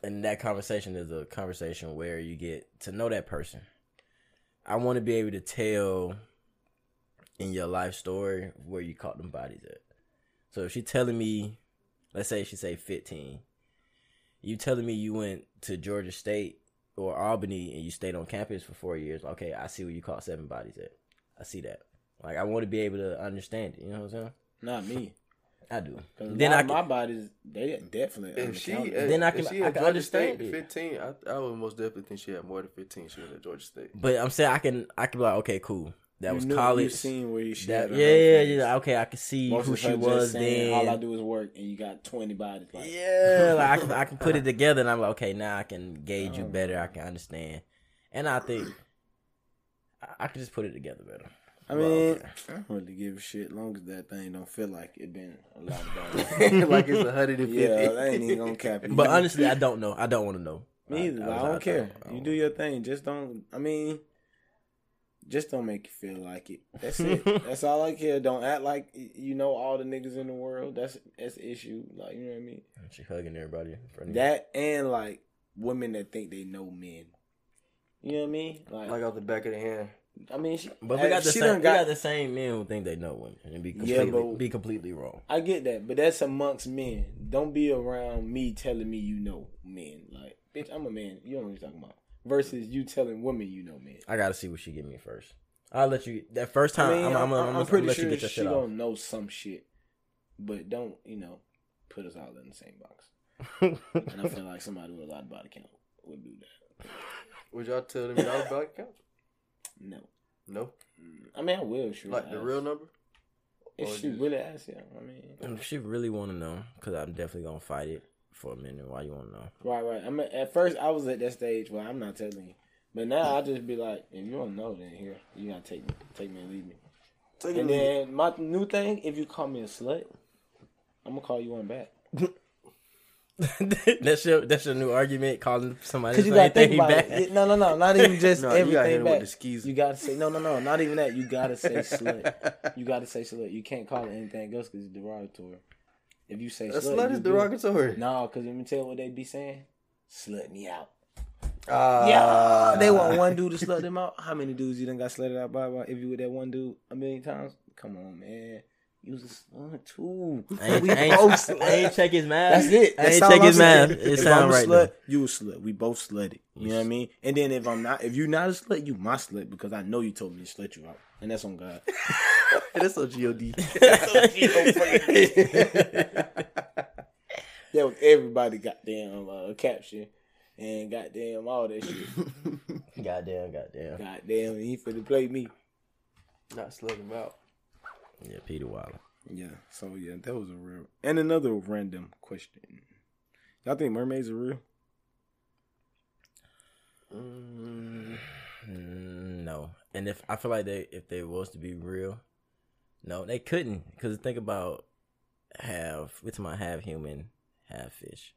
And that conversation is a conversation where you get to know that person. I want to be able to tell in your life story where you caught them bodies at. So if she's telling me, let's say she say 15, you telling me you went to Georgia State or Albany and you stayed on campus for four years. Okay, I see where you caught seven bodies at. I see that. Like I want to be able to understand it. You know what I'm saying? Not me. I do. Then then I I can, my bodies, they definitely. If she, undercounted. uh, Then I can- she I can understand State, it. Fifteen. I, I would most definitely think she had more than fifteen. She was at Georgia State. but I'm saying I can. I can be like, okay, cool. That You was knew- college. You seen where she That, had yeah, yeah, yeah. Okay, I can see Most who she was saying, then. All I do is work, and you got twenty bodies. Like, Yeah, like I can, I can put it together, and I'm like, okay, now I can gauge you better. I can understand, and I think I, I can just put it together better. I mean, okay. I don't really give a shit. Long as that thing don't feel like it been a lot of bodies. like it's a hundred and fifty. yeah, I ain't even gonna cap it. But honestly, I don't know. I don't want to know. Me either. I, was- don't care. I you don't- do your thing. Just don't. I mean, just don't make you feel like it. That's it. that's all I care. Don't act like you know all the niggas in the world. That's that's the issue. Like you know what I mean. She hugging everybody in front of you. That and like women that think they know men. You know what I mean? Like, Like off the back of the hand. I mean, she, But we uh, got the she same. done we got- got the same men who think they know women and be Yeah, completely but- be completely wrong. I get that, but that's amongst men. Don't be around me telling me you know men. Like, bitch, I'm a man. You don't know what you're talking about. Versus you telling women you know men. I gotta see what she give me first. I'll let you. That first time, I mean, I'm, I'm, I'm, I'm, I'm, I'm, I'm pretty let sure you get your she shit off. gonna know some shit, but don't you know put us all in the same box. And I feel like somebody with a lot of body count would do that. Would y'all tell them y'all body count? No, No, mm, I mean I will. Sure, like the ask. real number. If or she just- really asks, yeah. I mean, if she really want to know, because I'm definitely gonna fight it for a minute. Why you want to know? right, right. I mean, at first I was at that stage where I'm not telling you, but now I just be like, if you don't know, then here you gotta take me, take me and leave me. Take And it. then my new thing, if you call me a slut, I'm gonna call you one back. that's your that's your new argument. Calling somebody Cause you gotta think about back. it. No, no, no, not even just No, you gotta hit everything him with back. the. You gotta say no, no, no, not even that. You gotta say slut. You gotta say slut. You can't call it anything else because it's derogatory. If you say A slut, slut is derogatory. No, because let me tell you what they be saying. Slut me out. Ah, Yeah, they want one dude to slut them out. How many dudes you done got slutted out by? by if you with that one dude a million times? Come on, man. You was a slut too. I ain't, We I ain't, both I slut. ain't check his math. That's it. I ain't check I'm his saying. math. It if sound I'm right slut, though. you a slut. We both slutted. You know what I mean? And then if I'm not, if you not a slut, you my slut because I know you told me to slut you out, and that's on God. that's so god. that was everybody goddamn uh, caption and goddamn all that shit. Goddamn, goddamn. goddamn, he finna play me. Not slut him out. Yeah, Peter Waller. Yeah. So yeah, that was a real. And another random question. Y'all think mermaids are real? Mm, no, and if I feel like they if they was to be real, no, they couldn't. Because think about half. We're talking about half human, half fish.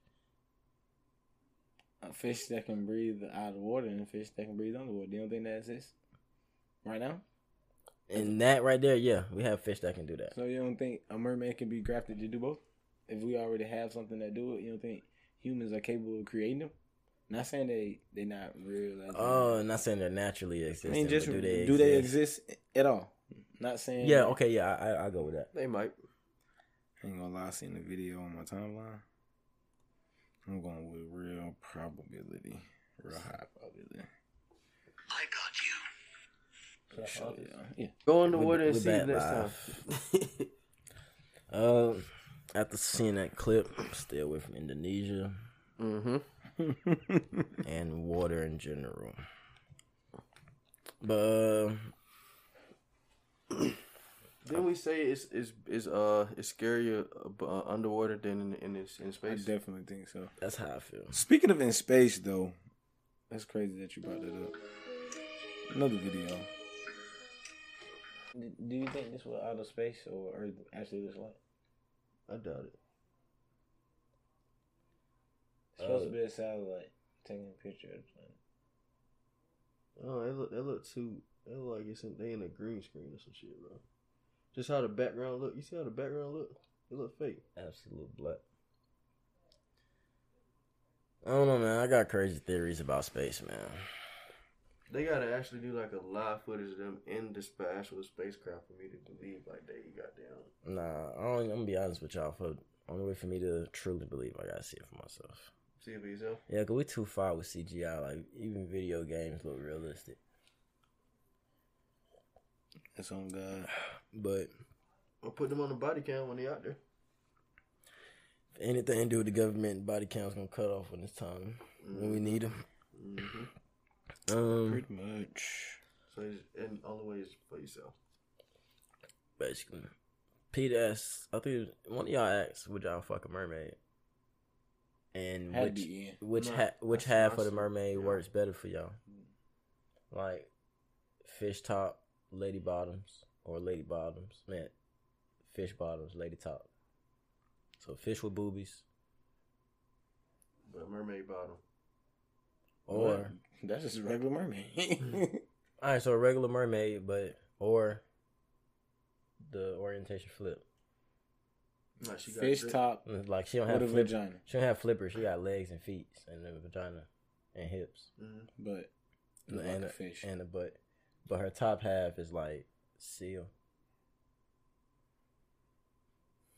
A fish that can breathe out of water and a fish that can breathe underwater. You don't think that exists right now? And that right there, yeah, we have fish that can do that. So you don't think a mermaid can be grafted to do both? If we already have something that do it, you don't think humans are capable of creating them? Not saying they they not real. as in- Oh, not saying they're naturally I existing. mean, just but do do they, they exist? exist at all? Not saying. Yeah, okay, yeah, I I, I go with that. They might. I ain't gonna lie, I seen the video on my timeline. I'm going with real probability, real high probability. I got you. Sure, yeah, yeah. Go in the With- water and see that next time. Uh, after seeing that clip, stay away from Indonesia mm-hmm. and water in general. But uh, Didn't we say it's it's it's uh it's scarier uh, underwater than in in this in I space? definitely think so. that's how I feel. Speaking of in space, though, that's crazy that you brought that up. Another video. Do you think this was out of space or Earth actually looks like? I doubt it. It's supposed Uh, to be a satellite taking a picture of the planet. Oh, they look they look too. They look like it's in, they in a green screen or some shit, bro. Just how the background look. You see how the background look? It look fake. Absolute black. I don't know, man. I got crazy theories about space, man. They gotta actually do like a live footage of them in the spa- actual spacecraft for me to believe like they got down. Nah, I don't, I'm gonna be honest with y'all. For only way for me to truly believe, I gotta see it for myself. See it for yourself. Yeah, cause we too far with CGI. Like even video games look realistic. That's on God. But Or put them on the body cam when they out there. if anything to do with the government, body count's gonna cut off when it's time when we need them. Mm-hmm. Um, Pretty much. So and the only way is for yourself. basically, Pete asked. I think one of y'all asked, "Would y'all fuck a mermaid?" And Had which which No, ha- which half of the mermaid yeah. works better for y'all? Like fish top, lady bottoms, or lady bottoms? Man, fish bottoms, lady top. So fish with boobies, But mermaid bottom. or That's just a regular mermaid. all right, so a regular mermaid, but or the orientation flip. Like she got Fish drip. top Like she don't have a flip- vagina. She don't have flippers. She got legs and feet and a vagina and hips Mhm. But and, like and a fish. and a butt. But her top half is like seal.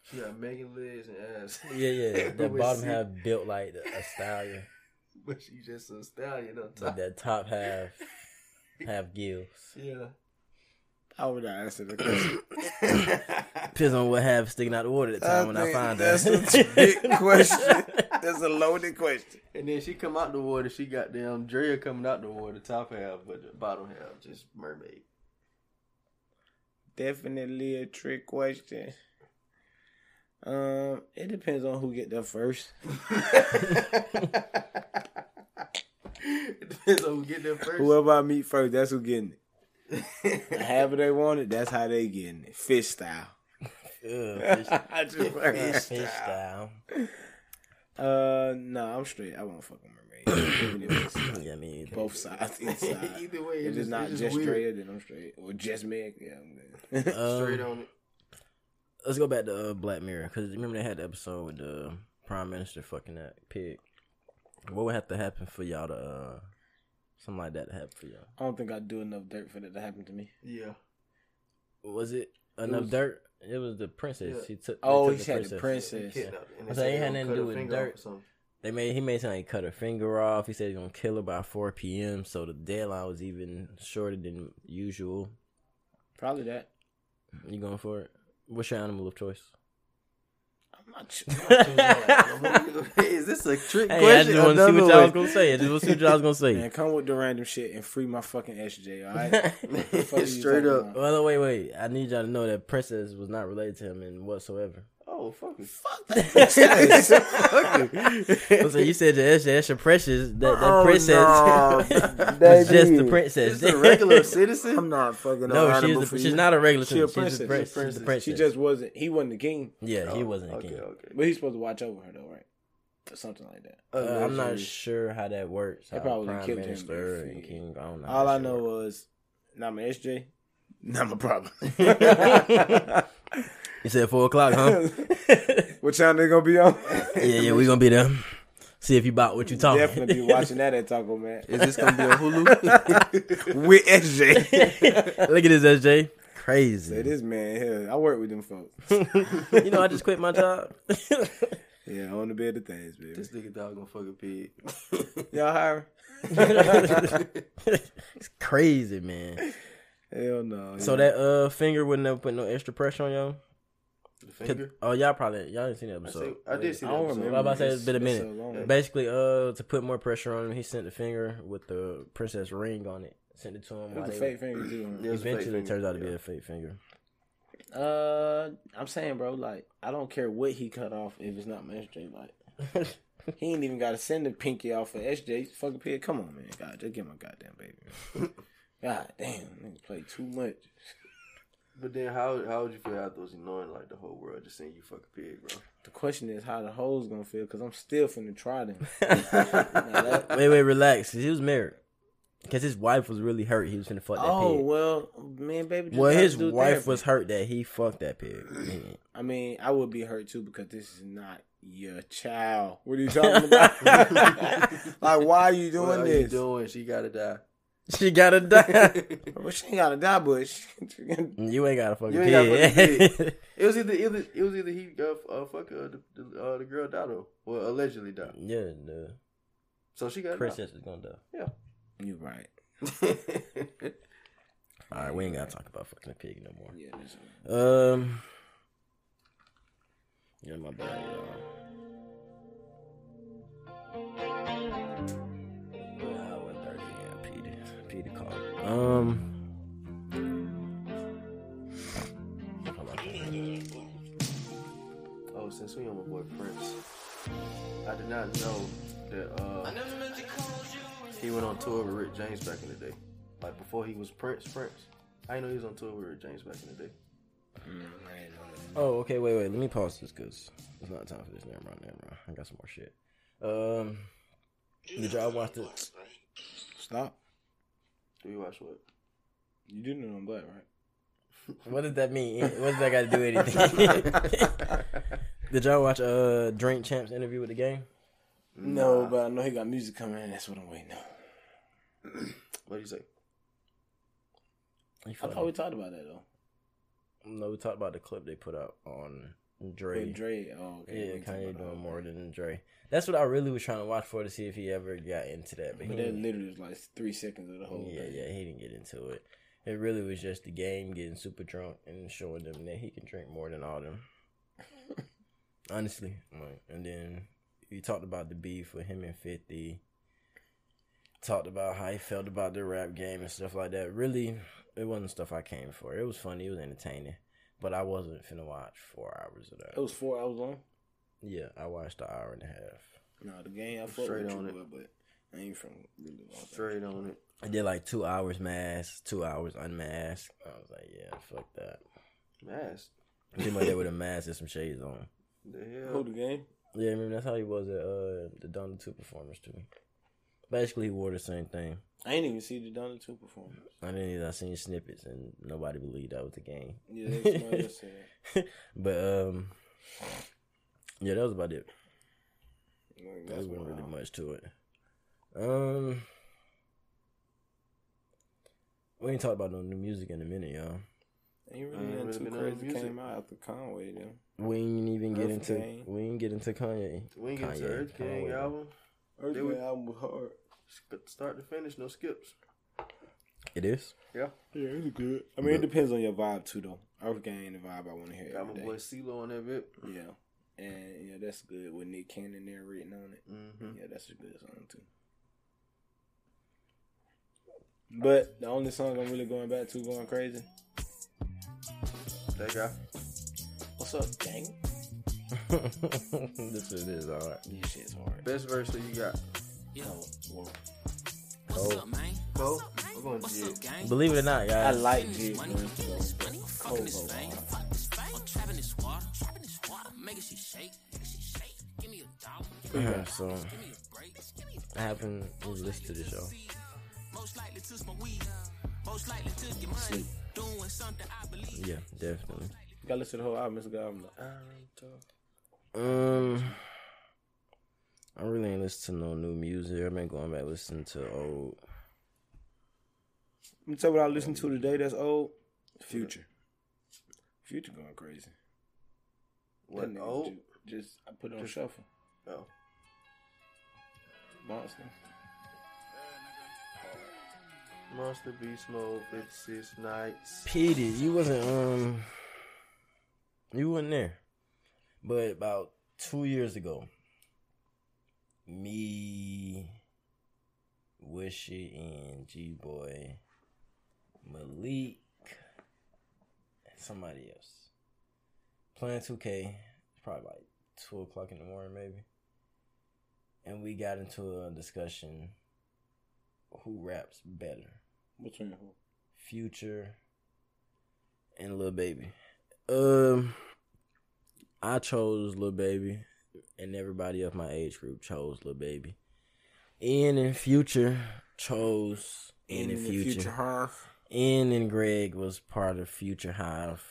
She got Megan legs and ass. Yeah, yeah. The bottom half built like a stallion, But she just a stallion on but top. that top half have gills. Yeah. I would not answer the question. Depends on what half sticking out the water at the time when I think find that's that. a big question. That's a loaded question. And then she come out the water. She got damn Drea coming out the water, top half, but the bottom half just mermaid. Definitely a trick question. Um, it depends on who get there first. it depends on who get there first. Whoever I meet first, that's who getting it. However they want it, that's how they getting it. Fish style. Ugh, fish, I just fish, fish style. Uh, no, I'm straight. I won't fuck with mermaid. Even Yeah, I mean, both sides, each side. Either way, If it's it's not just, just straight, then I'm straight. Or just Meg, yeah, I'm good. um, Straight on it. Let's go back to uh, Black Mirror because remember they had the episode with the prime minister fucking that pig. What would have to happen for y'all to uh, something like that to happen for y'all? I don't think I'd do enough dirt for that to happen to me. Yeah. Was it enough was- dirt? It was the princess. Yeah. He took. they Oh, took he had the princess. Kidnapped. And I said, said ain't had nothing to do with finger dirt. or. They made he made something like cut her finger off. He said he's gonna kill her by four p.m. So the deadline was even shorter than usual. Probably that. You going for it? What's your animal of choice? I'm not sure. Is this a trick Hey, I question? just want to see what y'all was gonna say. I just want to see what y'all was gonna say. Man, come with the random shit and free my fucking SJ, alright? Fuck Straight up. about? well, no, wait, wait. I need y'all to know that princess was not related to him in whatsoever. Oh, fuck it. Fuck that princess. so you said the Esha, Esha Precious, that, that Oh, princess no. was just the princess. Is a regular citizen? I'm not fucking no, no, she's, the, she's not a regular She a citizen. She's, the princess. prin- She's she's the princess. She just wasn't. He wasn't the king, yeah, he Oh, wasn't a okay, king. Okay. but he's supposed to watch over her though, right? Or something like that. Uh, I'm not sure how that works. They probably prime killed him minister if and king. I don't know. All I that know was not my SJ, not my problem. Work. You said four o'clock, huh? what channel they gonna be on? yeah, yeah, we gonna be there. See if you bought what you talking. About. Definitely be watching that at Taco Man Is this gonna be on Hulu? with SJ. Look at this, SJ. Crazy. It is man here. I work with them folks. you know, I just quit my job. Yeah, on the bed of things, baby. this nigga dog gonna fuck a pig. Y'all hiring? it's crazy, man. Hell no. So yeah. that uh finger wouldn't have put no extra pressure on y'all. The finger. Oh, y'all probably y'all didn't see the I, episode. see, I did see I don't remember. I'm about to say it's been a minute. so. Basically, uh, to put more pressure on him, he sent the finger with the princess ring on it. Sent it to him. It was a fake finger too. It Eventually, it turns out to be a fake finger. Uh, I'm saying, bro, like I don't care what he cut off if it's not my SJ. Like he ain't even got to send the pinky off for SJ. Fucking pig, come on, man. God, just get my goddamn baby. God damn, nigga play too much. But then how how would you feel after afterwards knowing like the whole world just saying you fuck a pig, bro? The question is how the hoes gonna feel because I'm still finna try them. That- wait, wait, relax. He was married. Cause his wife was really hurt. He was finna fuck that oh pig. Oh well, man, baby. Just Well, gotta his do wife therapy. was hurt that he fucked that pig. I mean, I would be hurt too because this is not your child. What are you talking about? like, why are you doing what are this? you doing? She gotta die. She gotta die. Well, she ain't gotta die, but she, you ain't gotta fucking You ain't gotta pig. fuck It was either either it was either he uh, uh fuck uh, the the, uh, the girl died or well allegedly died. yeah, the So she got princess is gonna die. Yeah, you right. All right, we ain't gotta talk about fucking a pig no more. Yeah, this Um, yeah, my bad, y'all. Peter, Peter called. Um, oh, since we on my boy Prince, I did not know that uh he went on tour with Rick James back in the day. Like before he was Prince Prince. I didn't know he was on tour with Rick James back in the day. Oh, okay. Wait, wait. Let me pause this because it's not time for this. Never mind. Never mind. I got some more shit. Um, did y'all watch the? Stop. Do you watch what? You do know I'm black, right? What does that mean? What does that got to do with anything? did y'all watch uh Drink Champs interview with the game? No, but I know he got music coming in. That's what I'm waiting on. What do you say? You I thought we talked about that though. No, we talked about the clip they put out on Dre. With Dre. Oh, okay. Yeah, Kanye doing more than Dre. That's what I really was trying to watch for to see if he ever got into that. But, But that literally was like three seconds of the whole yeah, thing. yeah, he didn't get into it. It really was just the game getting super drunk and showing them that he can drink more than all them. Honestly, like, and then he talked about the beef with him and Fifty. Talked about how he felt about the rap game and stuff like that. Really, it wasn't stuff I came for. It was funny, it was entertaining, but I wasn't finna watch four hours of that. It was four hours long. Yeah, I watched an hour and a half. No, the game I fuck Straight with on you, it. with, but I ain't from really long. Straight on it. I did like two hours mask, two hours unmasked. I was like, yeah, fuck that. Mask. Came out there with a mask and some shades on. The Who the game? Yeah, I mean that's how he was at uh, the Donda Two performance too. Basically, he wore the same thing. I ain't even see the Donda two performance. I didn't either. I seen snippets and nobody believed that was the game. Yeah, that's what I said. but um, yeah, that was about it. Like, There that's wasn't really much to it. Um, we ain't talked about no new music in a minute, y'all. Ain't Ain't really nothing really too crazy music. came out after Conway though. We ain't even get Earth into Gang. we ain't get into Kanye. We ain't get to Kanye, Earth Gang Conway. album. Earth They Gang album was hard. Sk- Start to finish, no skips. It is. Yeah. Yeah, it's good. I mean, it depends on your vibe too, though. Earth Gang ain't the vibe I want to hear Got my day. boy CeeLo on that bit. Yeah, and yeah, that's good with Nick Cannon there written on it. Mm-hmm. Yeah, that's a good song too. But the only song I'm really going back to, going crazy. That guy. What's up, gang? this shit is hard. This shit's hard. Best verse that you got. Oh, whoa. Cole. Cole? I'm going to Jid. Believe it or not, guys. I guys. like Jid, man. So, Cole go hard. Yeah, so I haven't really listened to the show. Sleep. Yeah, definitely. You gotta listen to the whole album. It's a good album. though. Um, I really ain't listened to no new music. I've been going back listening to old. Let me tell you what I listened to today that's old. Future. Future going crazy. What, That nigga old? ju- Just, I put it on shuffle. Oh. Monster. Monster Beast Mode, 56 Nights. Petey, you wasn't um, you wasn't there, but about two years ago, me, Wishy, and G Boy, Malik, and somebody else playing 2K. Probably like two o'clock in the morning, maybe. And we got into a discussion who raps better. Between who? Future and Lil Baby. Um, I chose Lil Baby, and everybody of my age group chose Lil Baby. Ian and Future chose Ian and Future. half. Ian and Greg was part of Future Hive.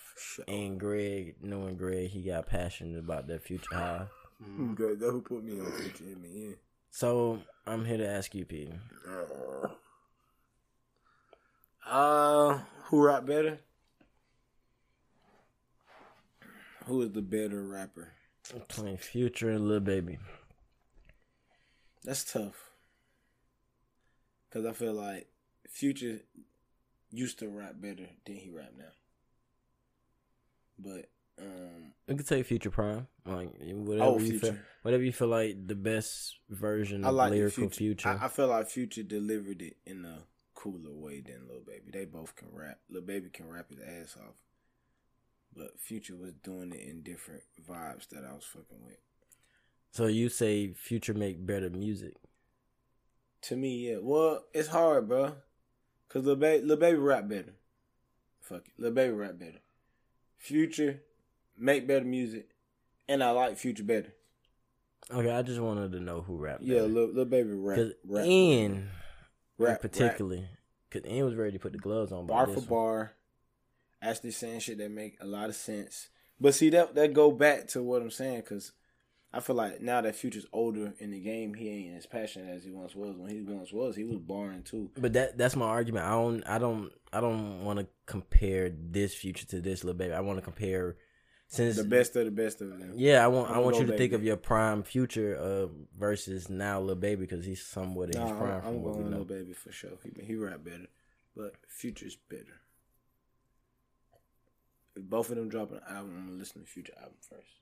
And Greg, knowing Greg, he got passionate about that Future Hive. Good. That who put me on Future me. So I'm here to ask you, Peter. Uh, who rap better? Who is the better rapper? Playing Future and Lil Baby. That's tough. Cause I feel like Future used to rap better than he rap now. But um, We could say Future Prime, like whatever Oh, you feel, whatever you feel like the best version I of like lyrical Future. Future. I, I feel like Future delivered it in a cooler way than Lil Baby. They both can rap. Lil Baby can rap his ass off, but Future was doing it in different vibes that I was fucking with. so you say Future make better music? To me, yeah. Well, it's hard, bro. Cause Lil Baby, Lil Baby rap better. Fuck it, Lil Baby rap better. Future make better music, and I like Future better. Okay, I just wanted to know who rapped. Yeah, better. Lil, Lil Baby rap. because rap Ian, rap, particularly, because Ian was ready to put the gloves on. bar for one. bar, actually saying shit that make a lot of sense. But see that that go back to what I'm saying because I feel like now that Future's older in the game, he ain't as passionate as he once was. When he once was, he was barring too. But that that's my argument. I don't I don't I don't want to compare this Future to this little baby. I want to compare since The best of the best of them. Yeah, I want I want you to think of your prime Future uh, versus now little Baby because he's somewhat in Nah, his prime I'm, from I'm going. Lil Baby for sure. He he rap better, but Future's better. If both of them drop an album, I'm gonna listen to Future album first.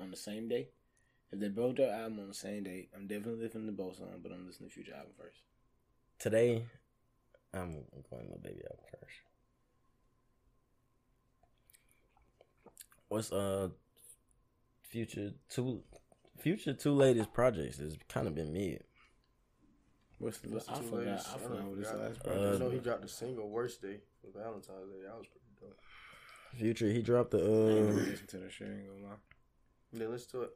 On the same day. If they both drop album on the same day, I'm definitely listening to both songs, but I'm listening to Future album first. Today, I'm going Lil Baby album first. What's uh future two future two latest projects has kind of been mid. What's the What's the I two forgot. latest? I I forgot don't what this forgot. last Uh, I know he dropped a single "Worst Day" for Valentine's Day. That was pretty dope. Future he dropped I ain't the gonna uh listen to that shit. Ain't gonna lie. Then let's do it.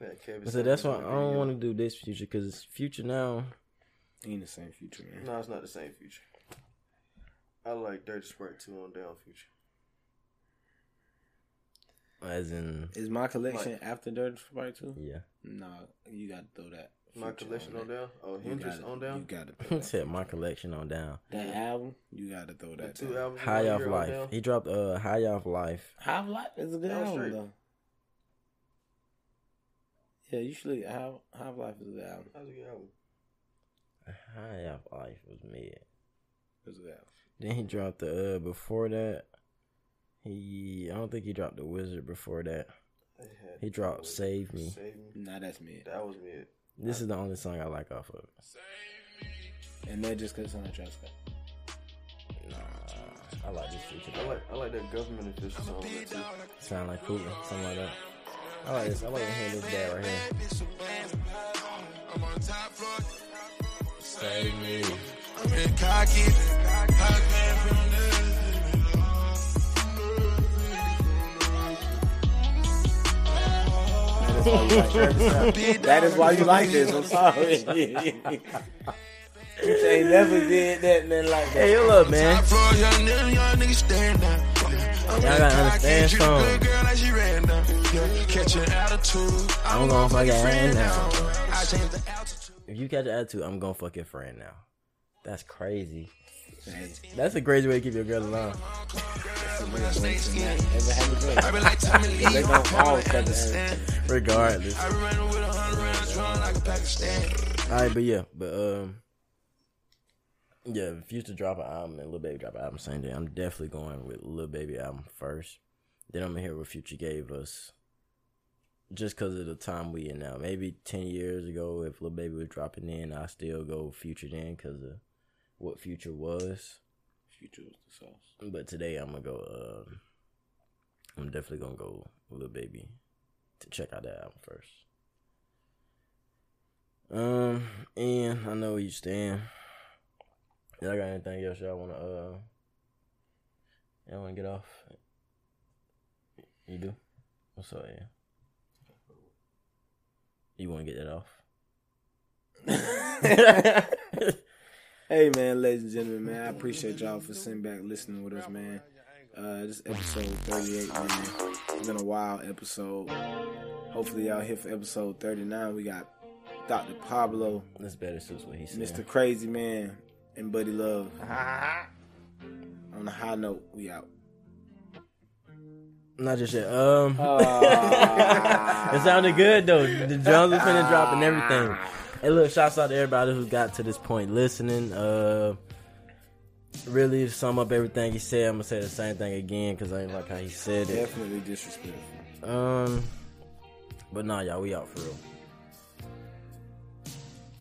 Yeah, Kevin. so that's why I don't want to do this future because it's future now Ain't the same Future, man. No, it's not the same future. I like Dirty Sprite 2 on down future. as in Is my collection after Dirty Sprite 2? yeah. Nah, you gotta throw that. My collection on that. down. Oh, You Hendrix gotta- on down. You gotta throw. Said my collection on down. that album. You gotta throw The that. two down. albums. High off life. He dropped uh high off life. Half Life is a good That was album straight. though. Yeah, usually Half Half Life is a good album. That was a good album. High off life was mid. It's a good album. Then he dropped the uh before that. He I don't think he dropped the wizard before that. He dropped Save Me. Save me. Nah, that's mid. That was mid. This is the only song I like off of it. And that just cause it's on the Travis Scott. Nah, I like this feature. I like I like that government official song on that too. Sound like Putin, something like that. I like this. I like hearing this dad right here. Save me. That is why you like this. I'm sorry. you ain't never did that and then like that. Hey, look, man. Y'all gotta understand something. I'm gonna fuck your friend now. If you catch an attitude, I'm gonna fuck your friend now. That's crazy. That's a crazy way to keep your girl alone. Regardless. Alright, but yeah, but um yeah, if you to drop an album and Lil Baby drop an album same day, I'm definitely going with Lil Baby album first. Then I'm gonna hear what Future gave us. Just cause of the time we in now. Maybe ten years ago if Lil Baby was dropping in, I still go Future then cause of what Future was. Future was the sauce. But today I'm gonna go. Um, I'm definitely gonna go Lil Baby to check out that album first. Um, and I know where you stand. Y'all got anything else y'all wanna uh? Y'all wanna get off? You do. What's up, yeah? You wanna get that off? Hey man, ladies and gentlemen, man, I appreciate y'all for sitting back listening with us, man. Uh, this is episode 38, man. It's been a wild episode. Hopefully y'all here for episode 39. We got Dr. Pablo, That's better suits what he said. Mr. Crazy Man, and Buddy Love. On a high note, we out. Not just yet. Um, Ah. it sounded good though. The drums was finna drop and everything. Hey, look, shouts out to everybody who got to this point listening. Uh, really to sum up everything he said. I'm gonna say the same thing again because I ain't like how he said it. Definitely disrespectful. Um, but nah, y'all, we out for real.